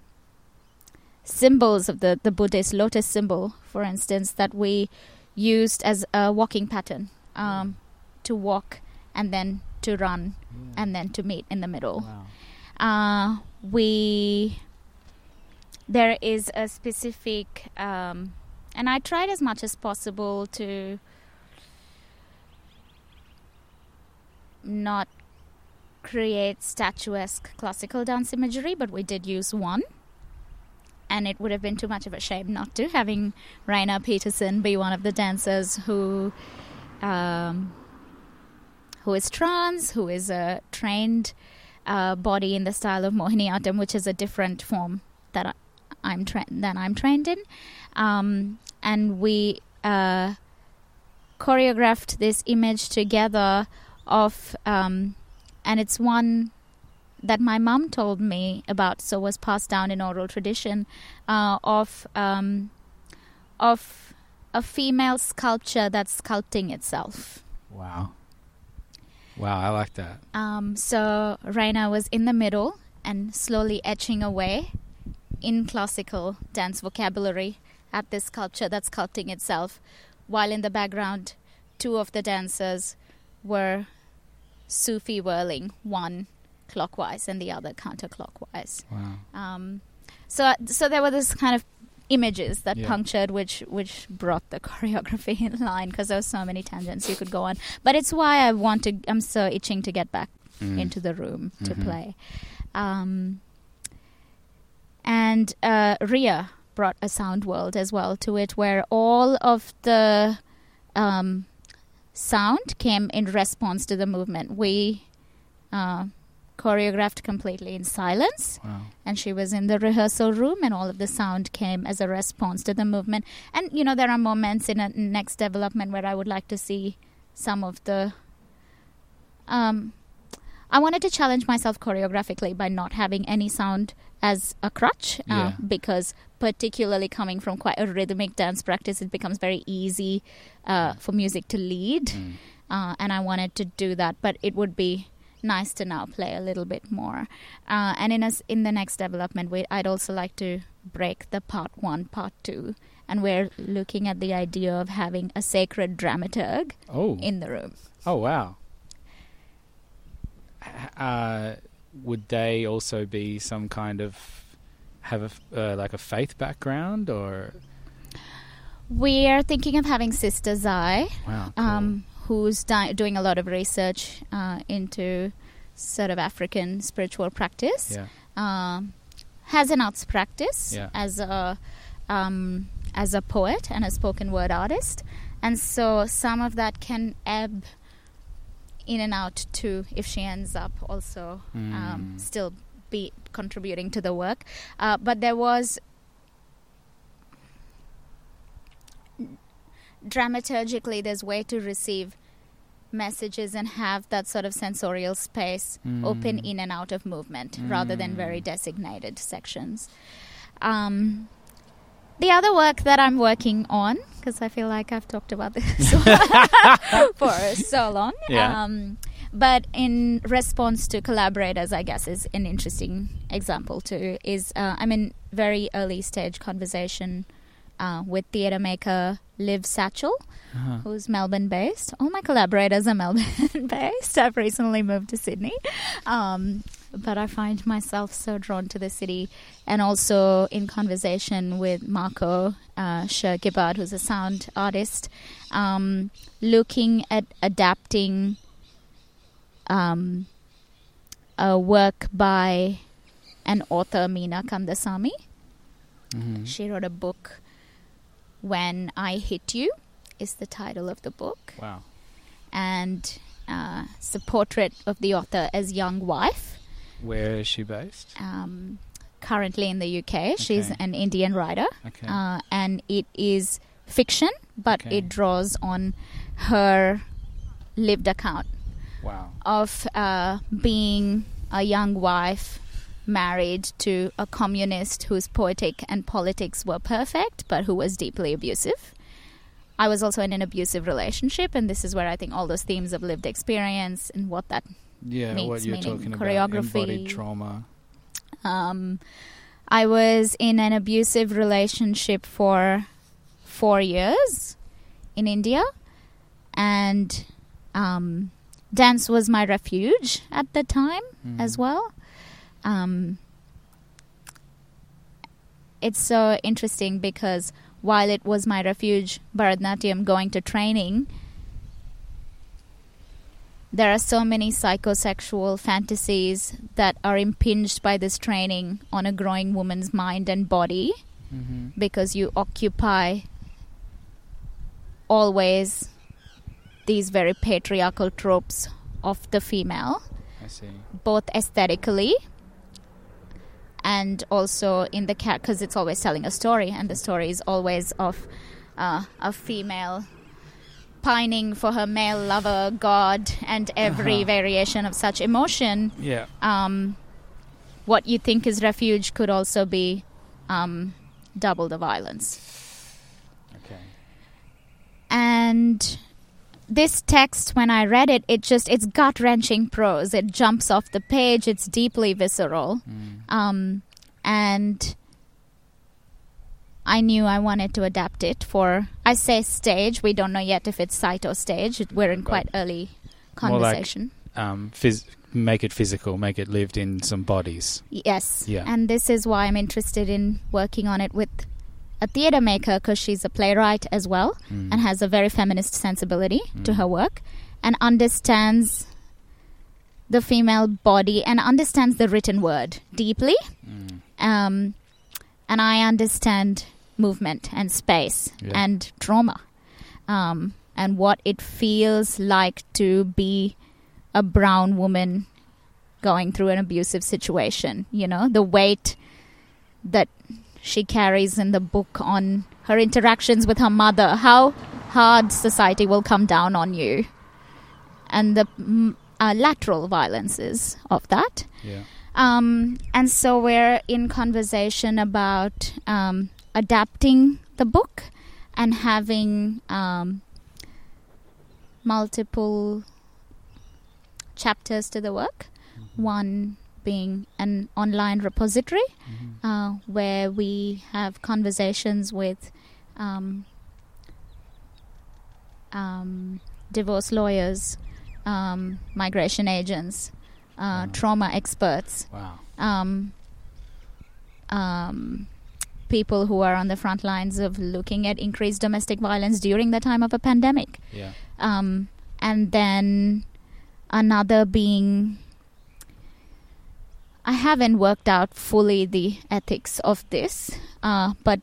symbols of the, the Buddhist lotus symbol, for instance, that we used as a walking pattern um, to walk and then to run and then to meet in the middle. Wow. Uh, we there is a specific um, and I tried as much as possible to not create statuesque classical dance imagery, but we did use one. And it would have been too much of a shame not to, having Raina Peterson be one of the dancers who um, who is trans, who is a trained uh, body in the style of Mohiniyattam, which is a different form that I, I'm tra- that I'm trained in, um, and we uh, choreographed this image together of, um, and it's one that my mom told me about, so was passed down in oral tradition uh, of um, of a female sculpture that's sculpting itself. Wow. Wow, I like that. Um, so Raina was in the middle and slowly etching away in classical dance vocabulary at this sculpture that's sculpting itself, while in the background, two of the dancers were Sufi whirling, one clockwise and the other counterclockwise. Wow. Um, so, so there were this kind of images that Yeah. punctured, which which brought the choreography in line because there were so many tangents you could go on. But it's why I want to. I'm so itching to get back Mm. into the room to Mhm. play. Um, and uh, Ria brought a sound world as well to it, where all of the um, sound came in response to the movement. We uh, choreographed completely in silence Wow. and she was in the rehearsal room and all of the sound came as a response to the movement and you know there are moments in a next development where i would like to see some of the um i wanted to challenge myself choreographically by not having any sound as a crutch uh, Yeah. because particularly coming from quite a rhythmic dance practice it becomes very easy uh, for music to lead Mm. uh, and I wanted to do that, but it would be nice to now play a little bit more. Uh, and in us in the next development, we, I'd also like to break the part one, part two, and we're looking at the idea of having a sacred dramaturg Oh. in the room. Oh wow. Uh, would they also be some kind of have a uh, like a faith background or We are thinking of having Sister Zai, wow? Cool. um, who's di- doing a lot of research uh, into sort of African spiritual practice. yeah. um, has an arts practice Yeah. as a um, as a poet and a spoken word artist, and so some of that can ebb in and out too if she ends up also um, Mm. still be contributing to the work. Uh, but there was dramaturgically, there's way to receive messages and have that sort of sensorial space open Mm. in and out of movement rather than very Mm. designated sections. Um, the other work that I'm working on, because I feel like I've talked about this for so long, Yeah. um, but in response to collaborators, I guess is an interesting example too. Is uh, I'm in very early stage conversation uh, with theatre maker Liv Satchell, Uh-huh. who's Melbourne based. All my collaborators are Melbourne based. I've recently moved to Sydney. Um, but I find myself so drawn to the city and also in conversation with Marco uh, Gibbard, who's a sound artist, um, looking at adapting um, a work by an author, Meena Kandasamy. Mhm. She wrote a book, When I Hit You, is the title of the book. Wow. And uh, it's a portrait of the author as young wife, Where is she based? um, currently in the UK. She's an Indian writer. Okay. Uh, and it is fiction, but Okay. it draws on her lived account wow. of uh, being a young wife married to a communist whose poetic and politics were perfect, but who was deeply abusive. I was also in an abusive relationship, and this is where I think all those themes of lived experience and what that. Yeah, meets what you're talking choreography. about embodied trauma. Um, I was in an abusive relationship for four years in India, and um, dance was my refuge at the time Mm. as well. Um, it's so interesting because while it was my refuge, Bharatanatyam, going to training, there are so many psychosexual fantasies that are impinged by this training on a growing woman's mind and body Mhm. because you occupy always these very patriarchal tropes of the female I see. both aesthetically and also in the cat because it's always telling a story and the story is always of uh, a female pining for her male lover god and every Uh-huh. variation of such emotion Yeah. um, what you think is refuge could also be um, double the violence Okay. and this text when i read it it just it's gut wrenching prose it jumps off the page it's deeply visceral Mm. um, and I knew I wanted to adapt it for. I say stage. We don't know yet if it's site or stage. We're in quite early More like- conversation. Um, phys- make it physical. Make it lived in some bodies. yes. Yeah. And this is why I'm interested in working on it with a theatre maker because she's a playwright as well Mm. and has a very feminist sensibility to Mm. her work and understands the female body and understands the written word deeply. Mm. um, and I understand movement and space Yeah. and trauma, um, and what it feels like to be a brown woman going through an abusive situation. You know, the weight that she carries in the book on her interactions with her mother, how hard society will come down on you, and the mm, uh, lateral violences of that. Yeah. Um, and so we're in conversation about um, adapting the book and having um, multiple chapters to the work. One being an online repository Mhm. uh, where we have conversations with um, um, divorce lawyers, um, migration agents, uh, Wow. trauma experts, Wow. People who are on the front lines of looking at increased domestic violence during the time of a pandemic. Yeah. Um, and then another being I haven't worked out fully the ethics of this, uh, but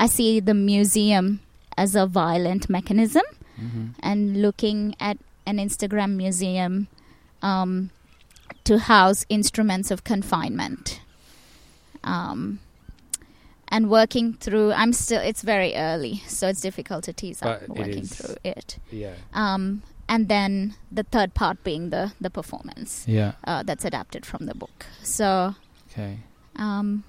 I see the museum as a violent mechanism hmm and looking at an Instagram museum um, to house instruments of confinement. Um, and working through, I'm still, it's very early, so it's difficult to tease out But it working is- through it. Yeah. Um, and then the third part being the, the performance Yeah. uh, that's adapted from the book. So Okay. um,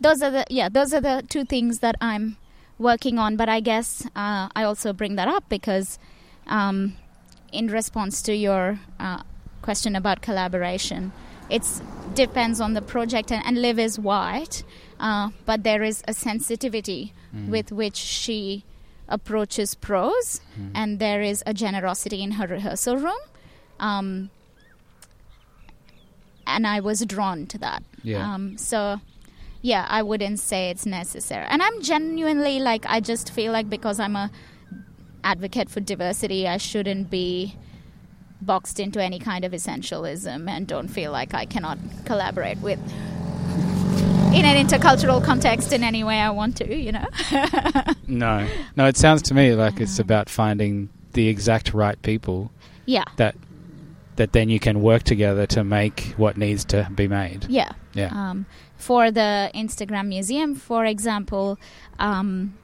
those are the yeah those are the two things that I'm working on. But I guess uh, I also bring that up because um, in response to your uh, question about collaboration, it depends on the project and, and Liv is white, uh, but there is a sensitivity Mhm. with which she approaches prose Mhm. and there is a generosity in her rehearsal room. Um, and I was drawn to that. yeah. Um, so, yeah, I wouldn't say it's necessary. And I'm genuinely like, I just feel like because I'm a advocate for diversity, I shouldn't be boxed into any kind of essentialism and don't feel like I cannot collaborate with in an intercultural context in any way I want to, you know? no. No. It sounds to me like it's about finding the exact right people yeah, that that then you can work together to make what needs to be made. yeah. Yeah. Um, for the Instagram museum, for example, um,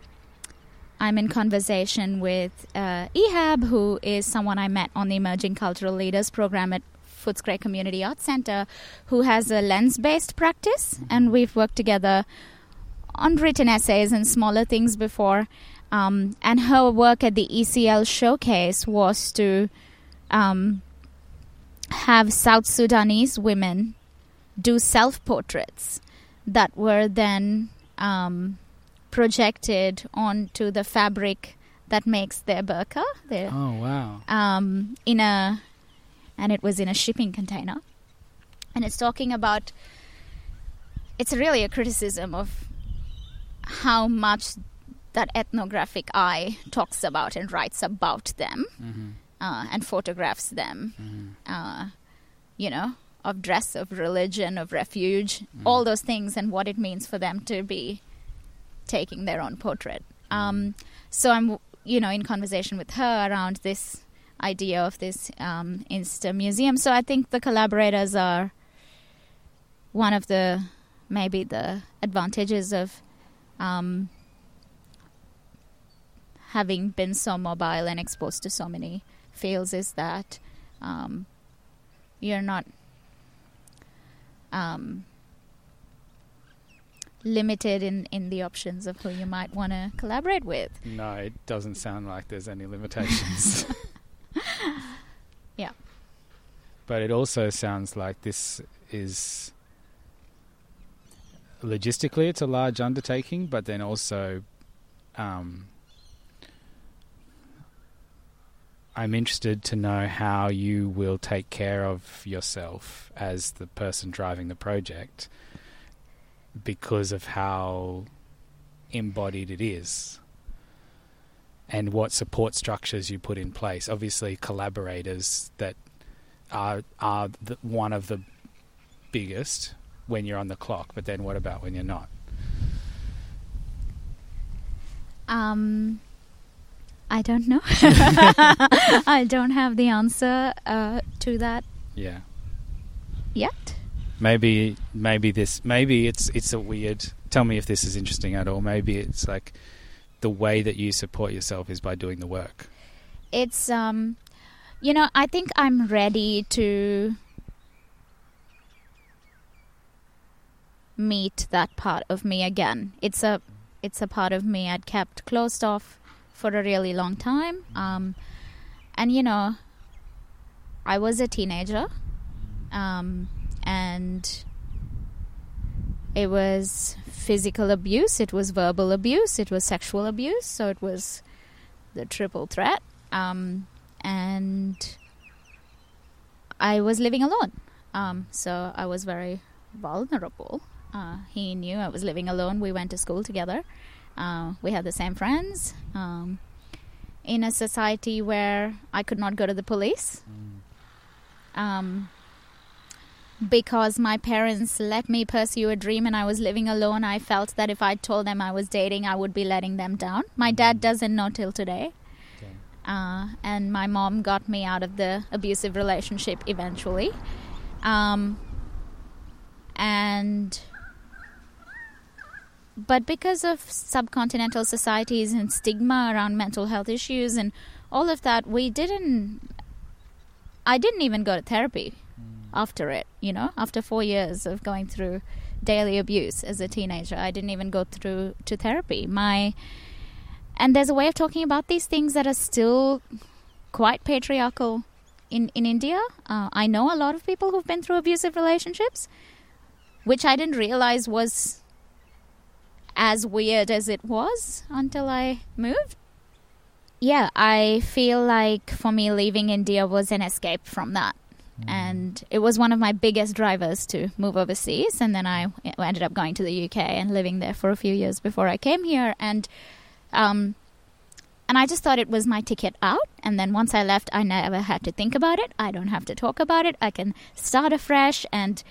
I'm in conversation with uh, Ehab, who is someone I met on the Emerging Cultural Leaders program at Footscray Community Arts Centre, who has a lens based practice, and we've worked together on written essays and smaller things before. Um, and her work at the ECL showcase was to um, have South Sudanese women do self portraits that were then um, projected onto the fabric that makes their burqa their, Oh wow. um, in a and it was in a shipping container and it's talking about it's really a criticism of how much that ethnographic eye talks about and writes about them Mm-hmm. uh, and photographs them Mm-hmm. uh, you know, of dress, of religion, of refuge, Mm. all those things, and what it means for them to be taking their own portrait. Um, so I'm, you know, in conversation with her around this idea of this um, Insta museum. So I think the collaborators are one of the maybe the advantages of um, having been so mobile and exposed to so many fields is that um, you're not um, limited in, in the options of who you might want to collaborate with. No, it doesn't sound like there's any limitations. Yeah. But it also sounds like this is logistically it's a large undertaking, but then also um, I'm interested to know how you will take care of yourself as the person driving the project because of how embodied it is and what support structures you put in place. Obviously, collaborators that are are the, one of the biggest when you're on the clock. But then, what about when you're not? Um, I don't know. I don't have the answer uh, to that Yeah, yet. maybe maybe this maybe it's it's a weird. Tell me if this is interesting at all. Maybe it's like the way that you support yourself is by doing the work. It's um, you know, I think I'm ready to meet that part of me again. It's a it's a part of me I'd kept closed off for a really long time. Um, and you know, I was a teenager, um, and it was physical abuse, it was verbal abuse, it was sexual abuse. So it was the triple threat. Um, and I was living alone. Um, so I was very vulnerable. Uh, he knew I was living alone. We went to school together. Uh, we had the same friends. Um, in a society where I could not go to the police. Um, because my parents let me pursue a dream and I was living alone, I felt that if I told them I was dating, I would be letting them down. My dad doesn't know till today. Okay. Uh, and my mom got me out of the abusive relationship eventually. Um, and but because of subcontinental societies and stigma around mental health issues and all of that, we didn't. I didn't even go to therapy after it, you know, after four years of going through daily abuse as a teenager. I didn't even go through to therapy. My and there's a way of talking about these things that are still quite patriarchal in in India. Uh, I know a lot of people who've been through abusive relationships, which I didn't realize was as weird as it was until I moved. Yeah, I feel like for me, leaving India was an escape from that. And it was one of my biggest drivers to move overseas. And then I ended up going to the UK and living there for a few years before I came here. And um, and I just thought it was my ticket out. And then once I left, I never had to think about it. I don't have to talk about it. I can start afresh and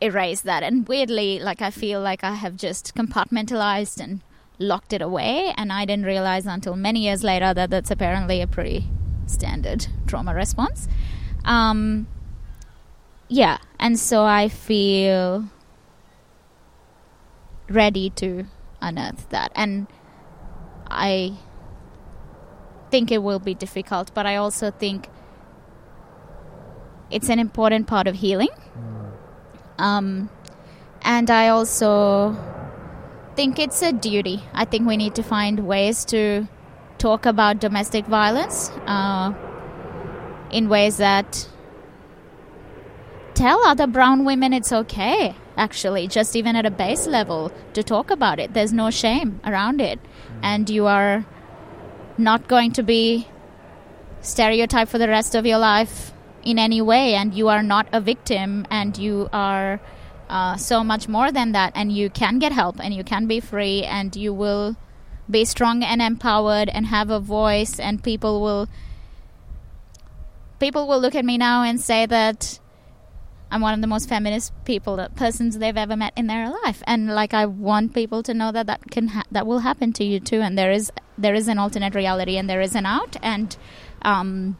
erase that. And weirdly, like I feel like I have just compartmentalized and locked it away. And I didn't realize until many years later that that's apparently a pretty standard trauma response. Um, yeah, and so I feel ready to unearth that. And I think it will be difficult, but I also think it's an important part of healing. Um, and I also think it's a duty. I think we need to find ways to talk about domestic violence uh, in ways that tell other brown women it's okay, actually, just even at a base level, to talk about it. There's no shame around it. And you are not going to be stereotyped for the rest of your life in any way, and you are not a victim, and you are uh, so much more than that, and you can get help, and you can be free, and you will be strong and empowered, and have a voice, and people will people will look at me now and say that I'm one of the most feminist people, that persons they've ever met in their life, and like I want people to know that that can ha- that will happen to you too, and there is there is an alternate reality, and there is an out, and um,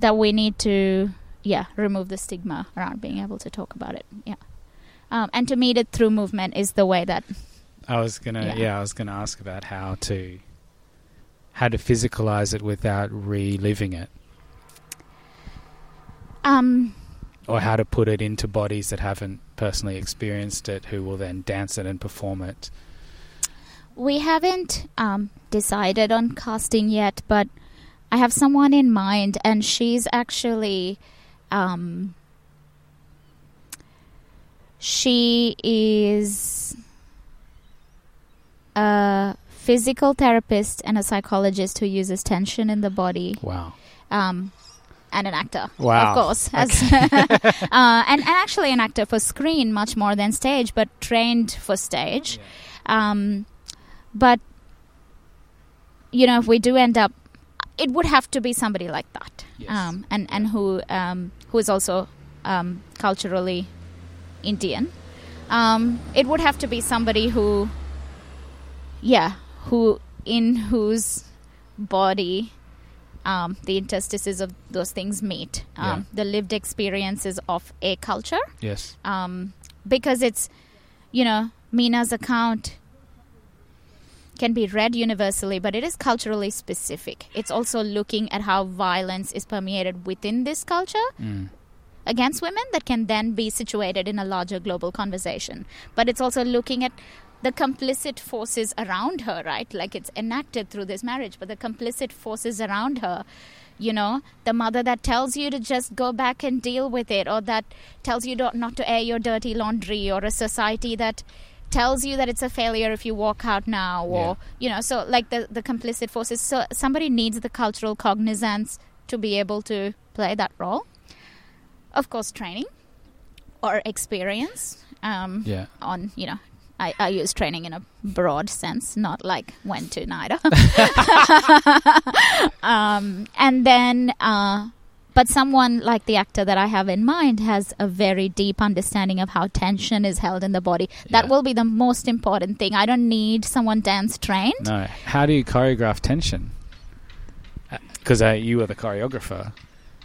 that we need to yeah remove the stigma around being able to talk about it, yeah, um, and to meet it through movement is the way that I was gonna, Yeah. yeah. I was gonna ask about how to, how to physicalize it without reliving it, um, or how to put it into bodies that haven't personally experienced it, who will then dance it and perform it. We haven't um, decided on casting yet, but I have someone in mind, and she's actually. Um, she is a physical therapist and a psychologist who uses tension in the body, Wow. um, and an actor, Wow. of course, as, uh, and, and actually an actor for screen much more than stage, but trained for stage. Um, but you know, if we do end up, it would have to be somebody like that, Yes. um, and and who um, who is also um, culturally Indian. Um, it would have to be somebody who, yeah, who in whose body um, the interstices of those things meet, um, the lived experiences of a culture Yes. um, because it's, you know, Meena's account can be read universally, but it is culturally specific. It's also looking at how violence is permeated within this culture Mm. against women that can then be situated in a larger global conversation. But it's also looking at the complicit forces around her, right? Like it's enacted through this marriage, but the complicit forces around her you know the mother that tells you to just go back and deal with it or that tells you not not to air your dirty laundry or a society that tells you that it's a failure if you walk out now or Yeah. you know so like the the complicit forces so somebody needs the cultural cognizance to be able to play that role of course training or experience um, Yeah. on you know I, I use training in a broad sense not like went to NIDA um, and then uh, but someone like the actor that I have in mind has a very deep understanding of how tension is held in the body. That Yeah. will be the most important thing. I don't need someone dance trained. No. How do you choreograph tension? Because uh, you are the choreographer.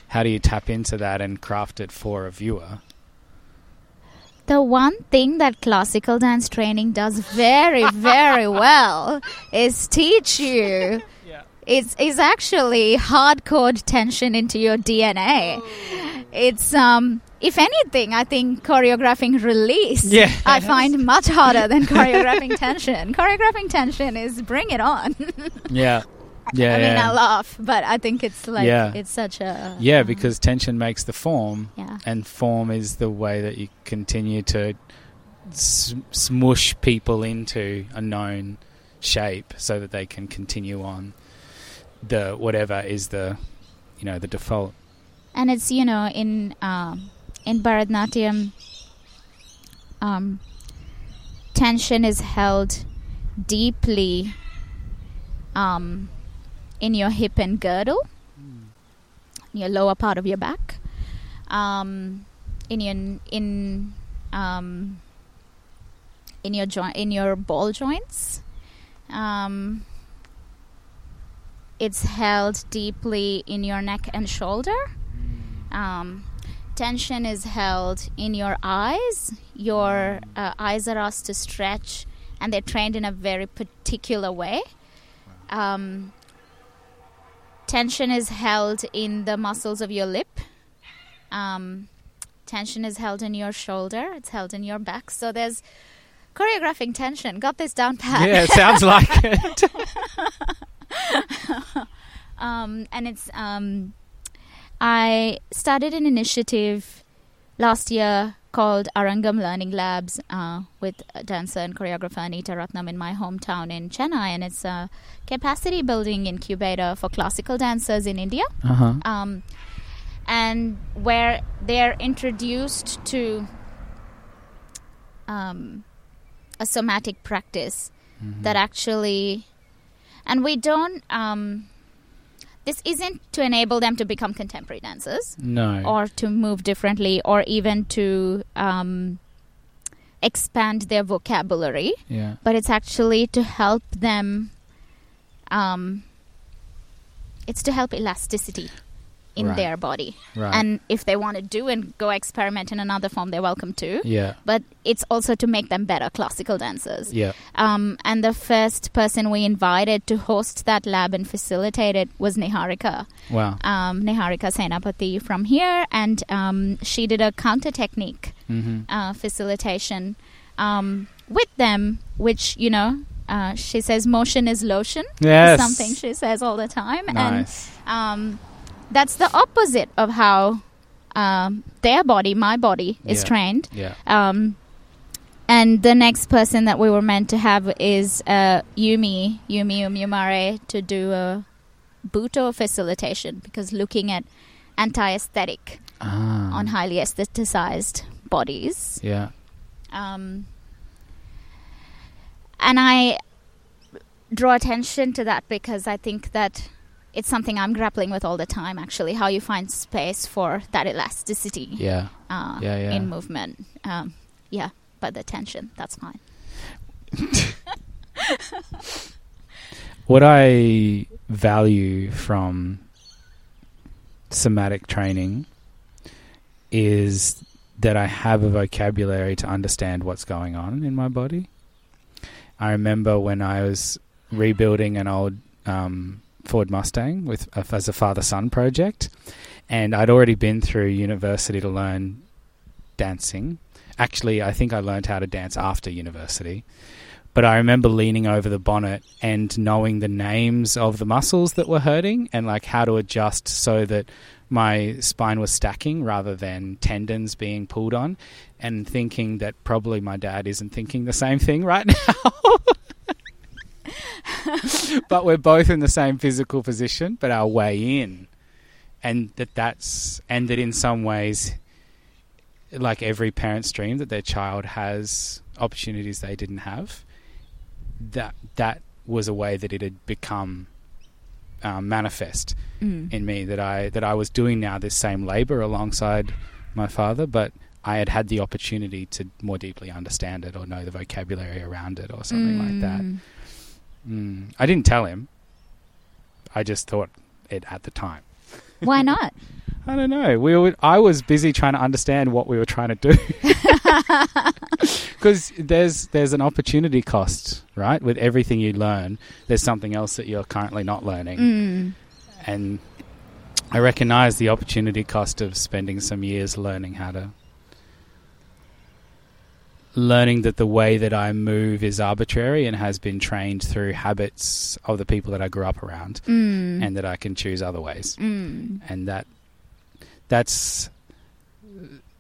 How do you tap into that and craft it for a viewer? The one thing that classical dance training does very, very well is teach you. It's, it's actually hardcore tension into your DNA. It's um, if anything, I think choreographing release. Yeah. I find much harder than choreographing tension. Choreographing tension is bring it on. Yeah. Yeah. I mean, yeah. I laugh, but I think it's like Yeah. it's such a yeah, um, because tension makes the form, yeah. and form is the way that you continue to smush people into a known shape so that they can continue on the whatever is the you know the default and it's you know in um, in Bharatanatyam, um, tension is held deeply um, in your hip and girdle, your lower part of your back, um, in your in um, in your joint in your ball joints. Um, it's held deeply in your neck and shoulder. Um, tension is held in your eyes. Your uh, eyes are asked to stretch, and they're trained in a very particular way. Um, tension is held in the muscles of your lip. Um, tension is held in your shoulder. It's held in your back. So there's choreographing tension. Got this down pat. yeah it sounds like it um, and it's um, I started an initiative last year called Arangam Learning Labs uh, with dancer and choreographer Anita Ratnam in my hometown in Chennai, and it's a capacity building incubator for classical dancers in India. uh-huh Um, and where they're introduced to um, a somatic practice Mm-hmm. that actually and we don't um, this isn't to enable them to become contemporary dancers. No. Or to move differently or even to um, expand their vocabulary. Yeah. But it's actually to help them um, it's to help elasticity in Right. their body. Right. And if they want to do and go experiment in another form they're welcome to. Yeah. But it's also to make them better classical dancers. Yeah. Um, and the first person we invited to host that lab and facilitate it was Niharika, wow. Um, Niharika Senapati from here, and um, she did a counter technique mm-hmm. uh, facilitation um, with them, which you know. Uh, she says motion is lotion. yes. Something she says all the time, nice. and um, that's the opposite of how um, their body, my body, is Yeah. trained. yeah Um, and the next person that we were meant to have is uh, Yumi, Yumi Umiumare, to do a Butoh facilitation because looking at anti aesthetic ah. on highly aestheticized bodies. yeah Um, and I draw attention to that because I think that it's something I'm grappling with all the time, actually, how you find space for that elasticity yeah uh, Yeah, yeah. in movement. Um, yeah, but the tension, that's fine. What I value from somatic training is that I have a vocabulary to understand what's going on in my body. I remember when I was rebuilding an old um, Ford Mustang with uh, as a father son project, and I'd already been through university to learn dancing, Actually, I think I learned how to dance after university. But I remember leaning over the bonnet and knowing the names of the muscles that were hurting and like how to adjust so that my spine was stacking rather than tendons being pulled on and thinking that probably my dad isn't thinking the same thing right now. but we're both in the same physical position, but our way in. And that that's and that in some ways like every parent's dream that their child has opportunities they didn't have that that was a way that it had become um, manifest Mm. in me that I that I was doing now this same labor alongside my father, but I had had the opportunity to more deeply understand it or know the vocabulary around it or something like that. Mm. I didn't tell him. I just thought it at the time. Why not? I don't know. We were, I was busy trying to understand what we were trying to do. Because there's there's an opportunity cost, right? With everything you learn, there's something else that you're currently not learning, Mm. and I recognise the opportunity cost of spending some years learning how to learning that the way that I move is arbitrary and has been trained through habits of the people that I grew up around, Mm. and that I can choose other ways Mm. and that that's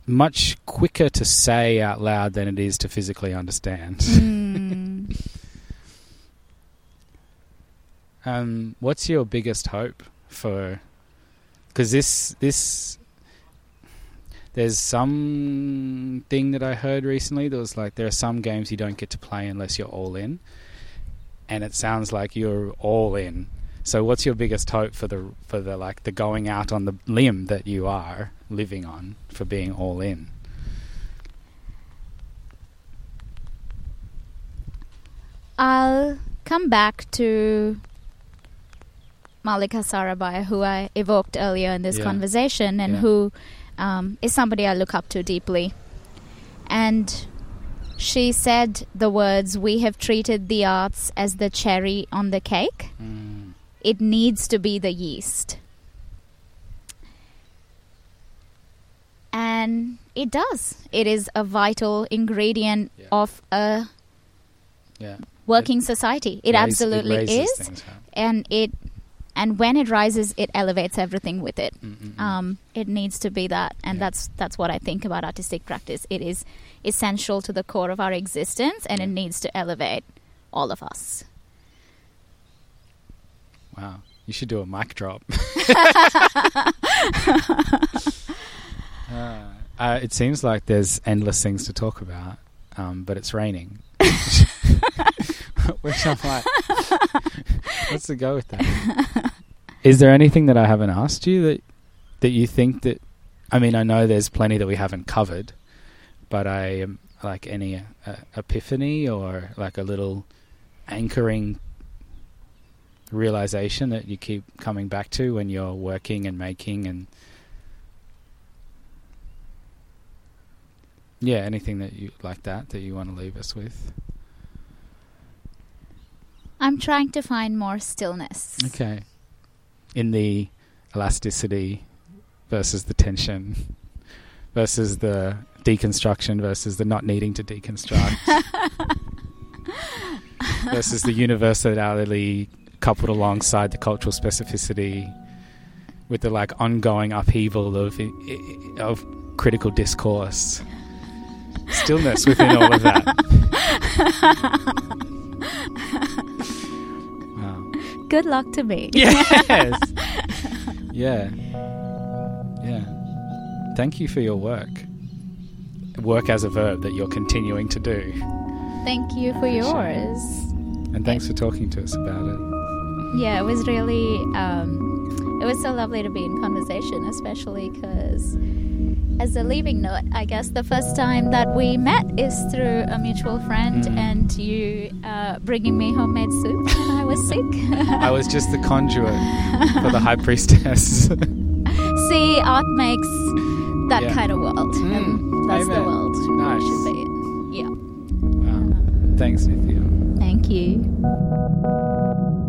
much quicker to say out loud than it is to physically understand. Mm. um, what's your biggest hope for? Because this this there's some thing that I heard recently that was like there are some games you don't get to play unless you're all in, and it sounds like you're all in. So what's your biggest hope for the for the like the going out on the limb that you are living on for being all in? I'll come back to Mallika Sarabhai, who I evoked earlier in this Yeah. conversation, and Yeah. who um, is somebody I look up to deeply. And she said the words, We have treated the arts as the cherry on the cake. Mm. It needs to be the yeast. And it does. It is a vital ingredient Yeah. of a Yeah, working society. It Raise- absolutely raises is, things, right? and it and when it rises, it elevates everything with it. Mm, mm, mm. Um, it needs to be that, and Yeah. that's that's what I think about artistic practice. It is essential to the core of our existence, and it needs to elevate all of us. Wow, you should do a mic drop. uh, uh, it seems like there's endless things to talk about, um, but it's raining. Which I'm like, what's the go with that? Is there anything that I haven't asked you that that you think that? I mean, I know there's plenty that we haven't covered, but I am like any uh, epiphany or like a little anchoring realization that you keep coming back to when you're working and making and yeah anything that you like that that you want to leave us with I'm trying to find more stillness. okay. In the elasticity versus the tension versus the deconstruction versus the not needing to deconstruct versus the universality coupled alongside the cultural specificity with the like ongoing upheaval of of critical discourse. Stillness within all of that Good luck to me. yes yeah yeah thank you for your work work as a verb that you're continuing to do Thank you for it. yours. and thanks for talking to us about it Yeah, it was really, um, it was so lovely to be in conversation, especially because, as a leaving note, I guess the first time that we met is through a mutual friend Mhm. and you uh, bringing me homemade soup when I was sick. i was just the conduit for the high priestess See, art makes that Yeah. kind of world. Mm, that's the world Nice. we should be in. Yeah. wow thanks nithya Thank you.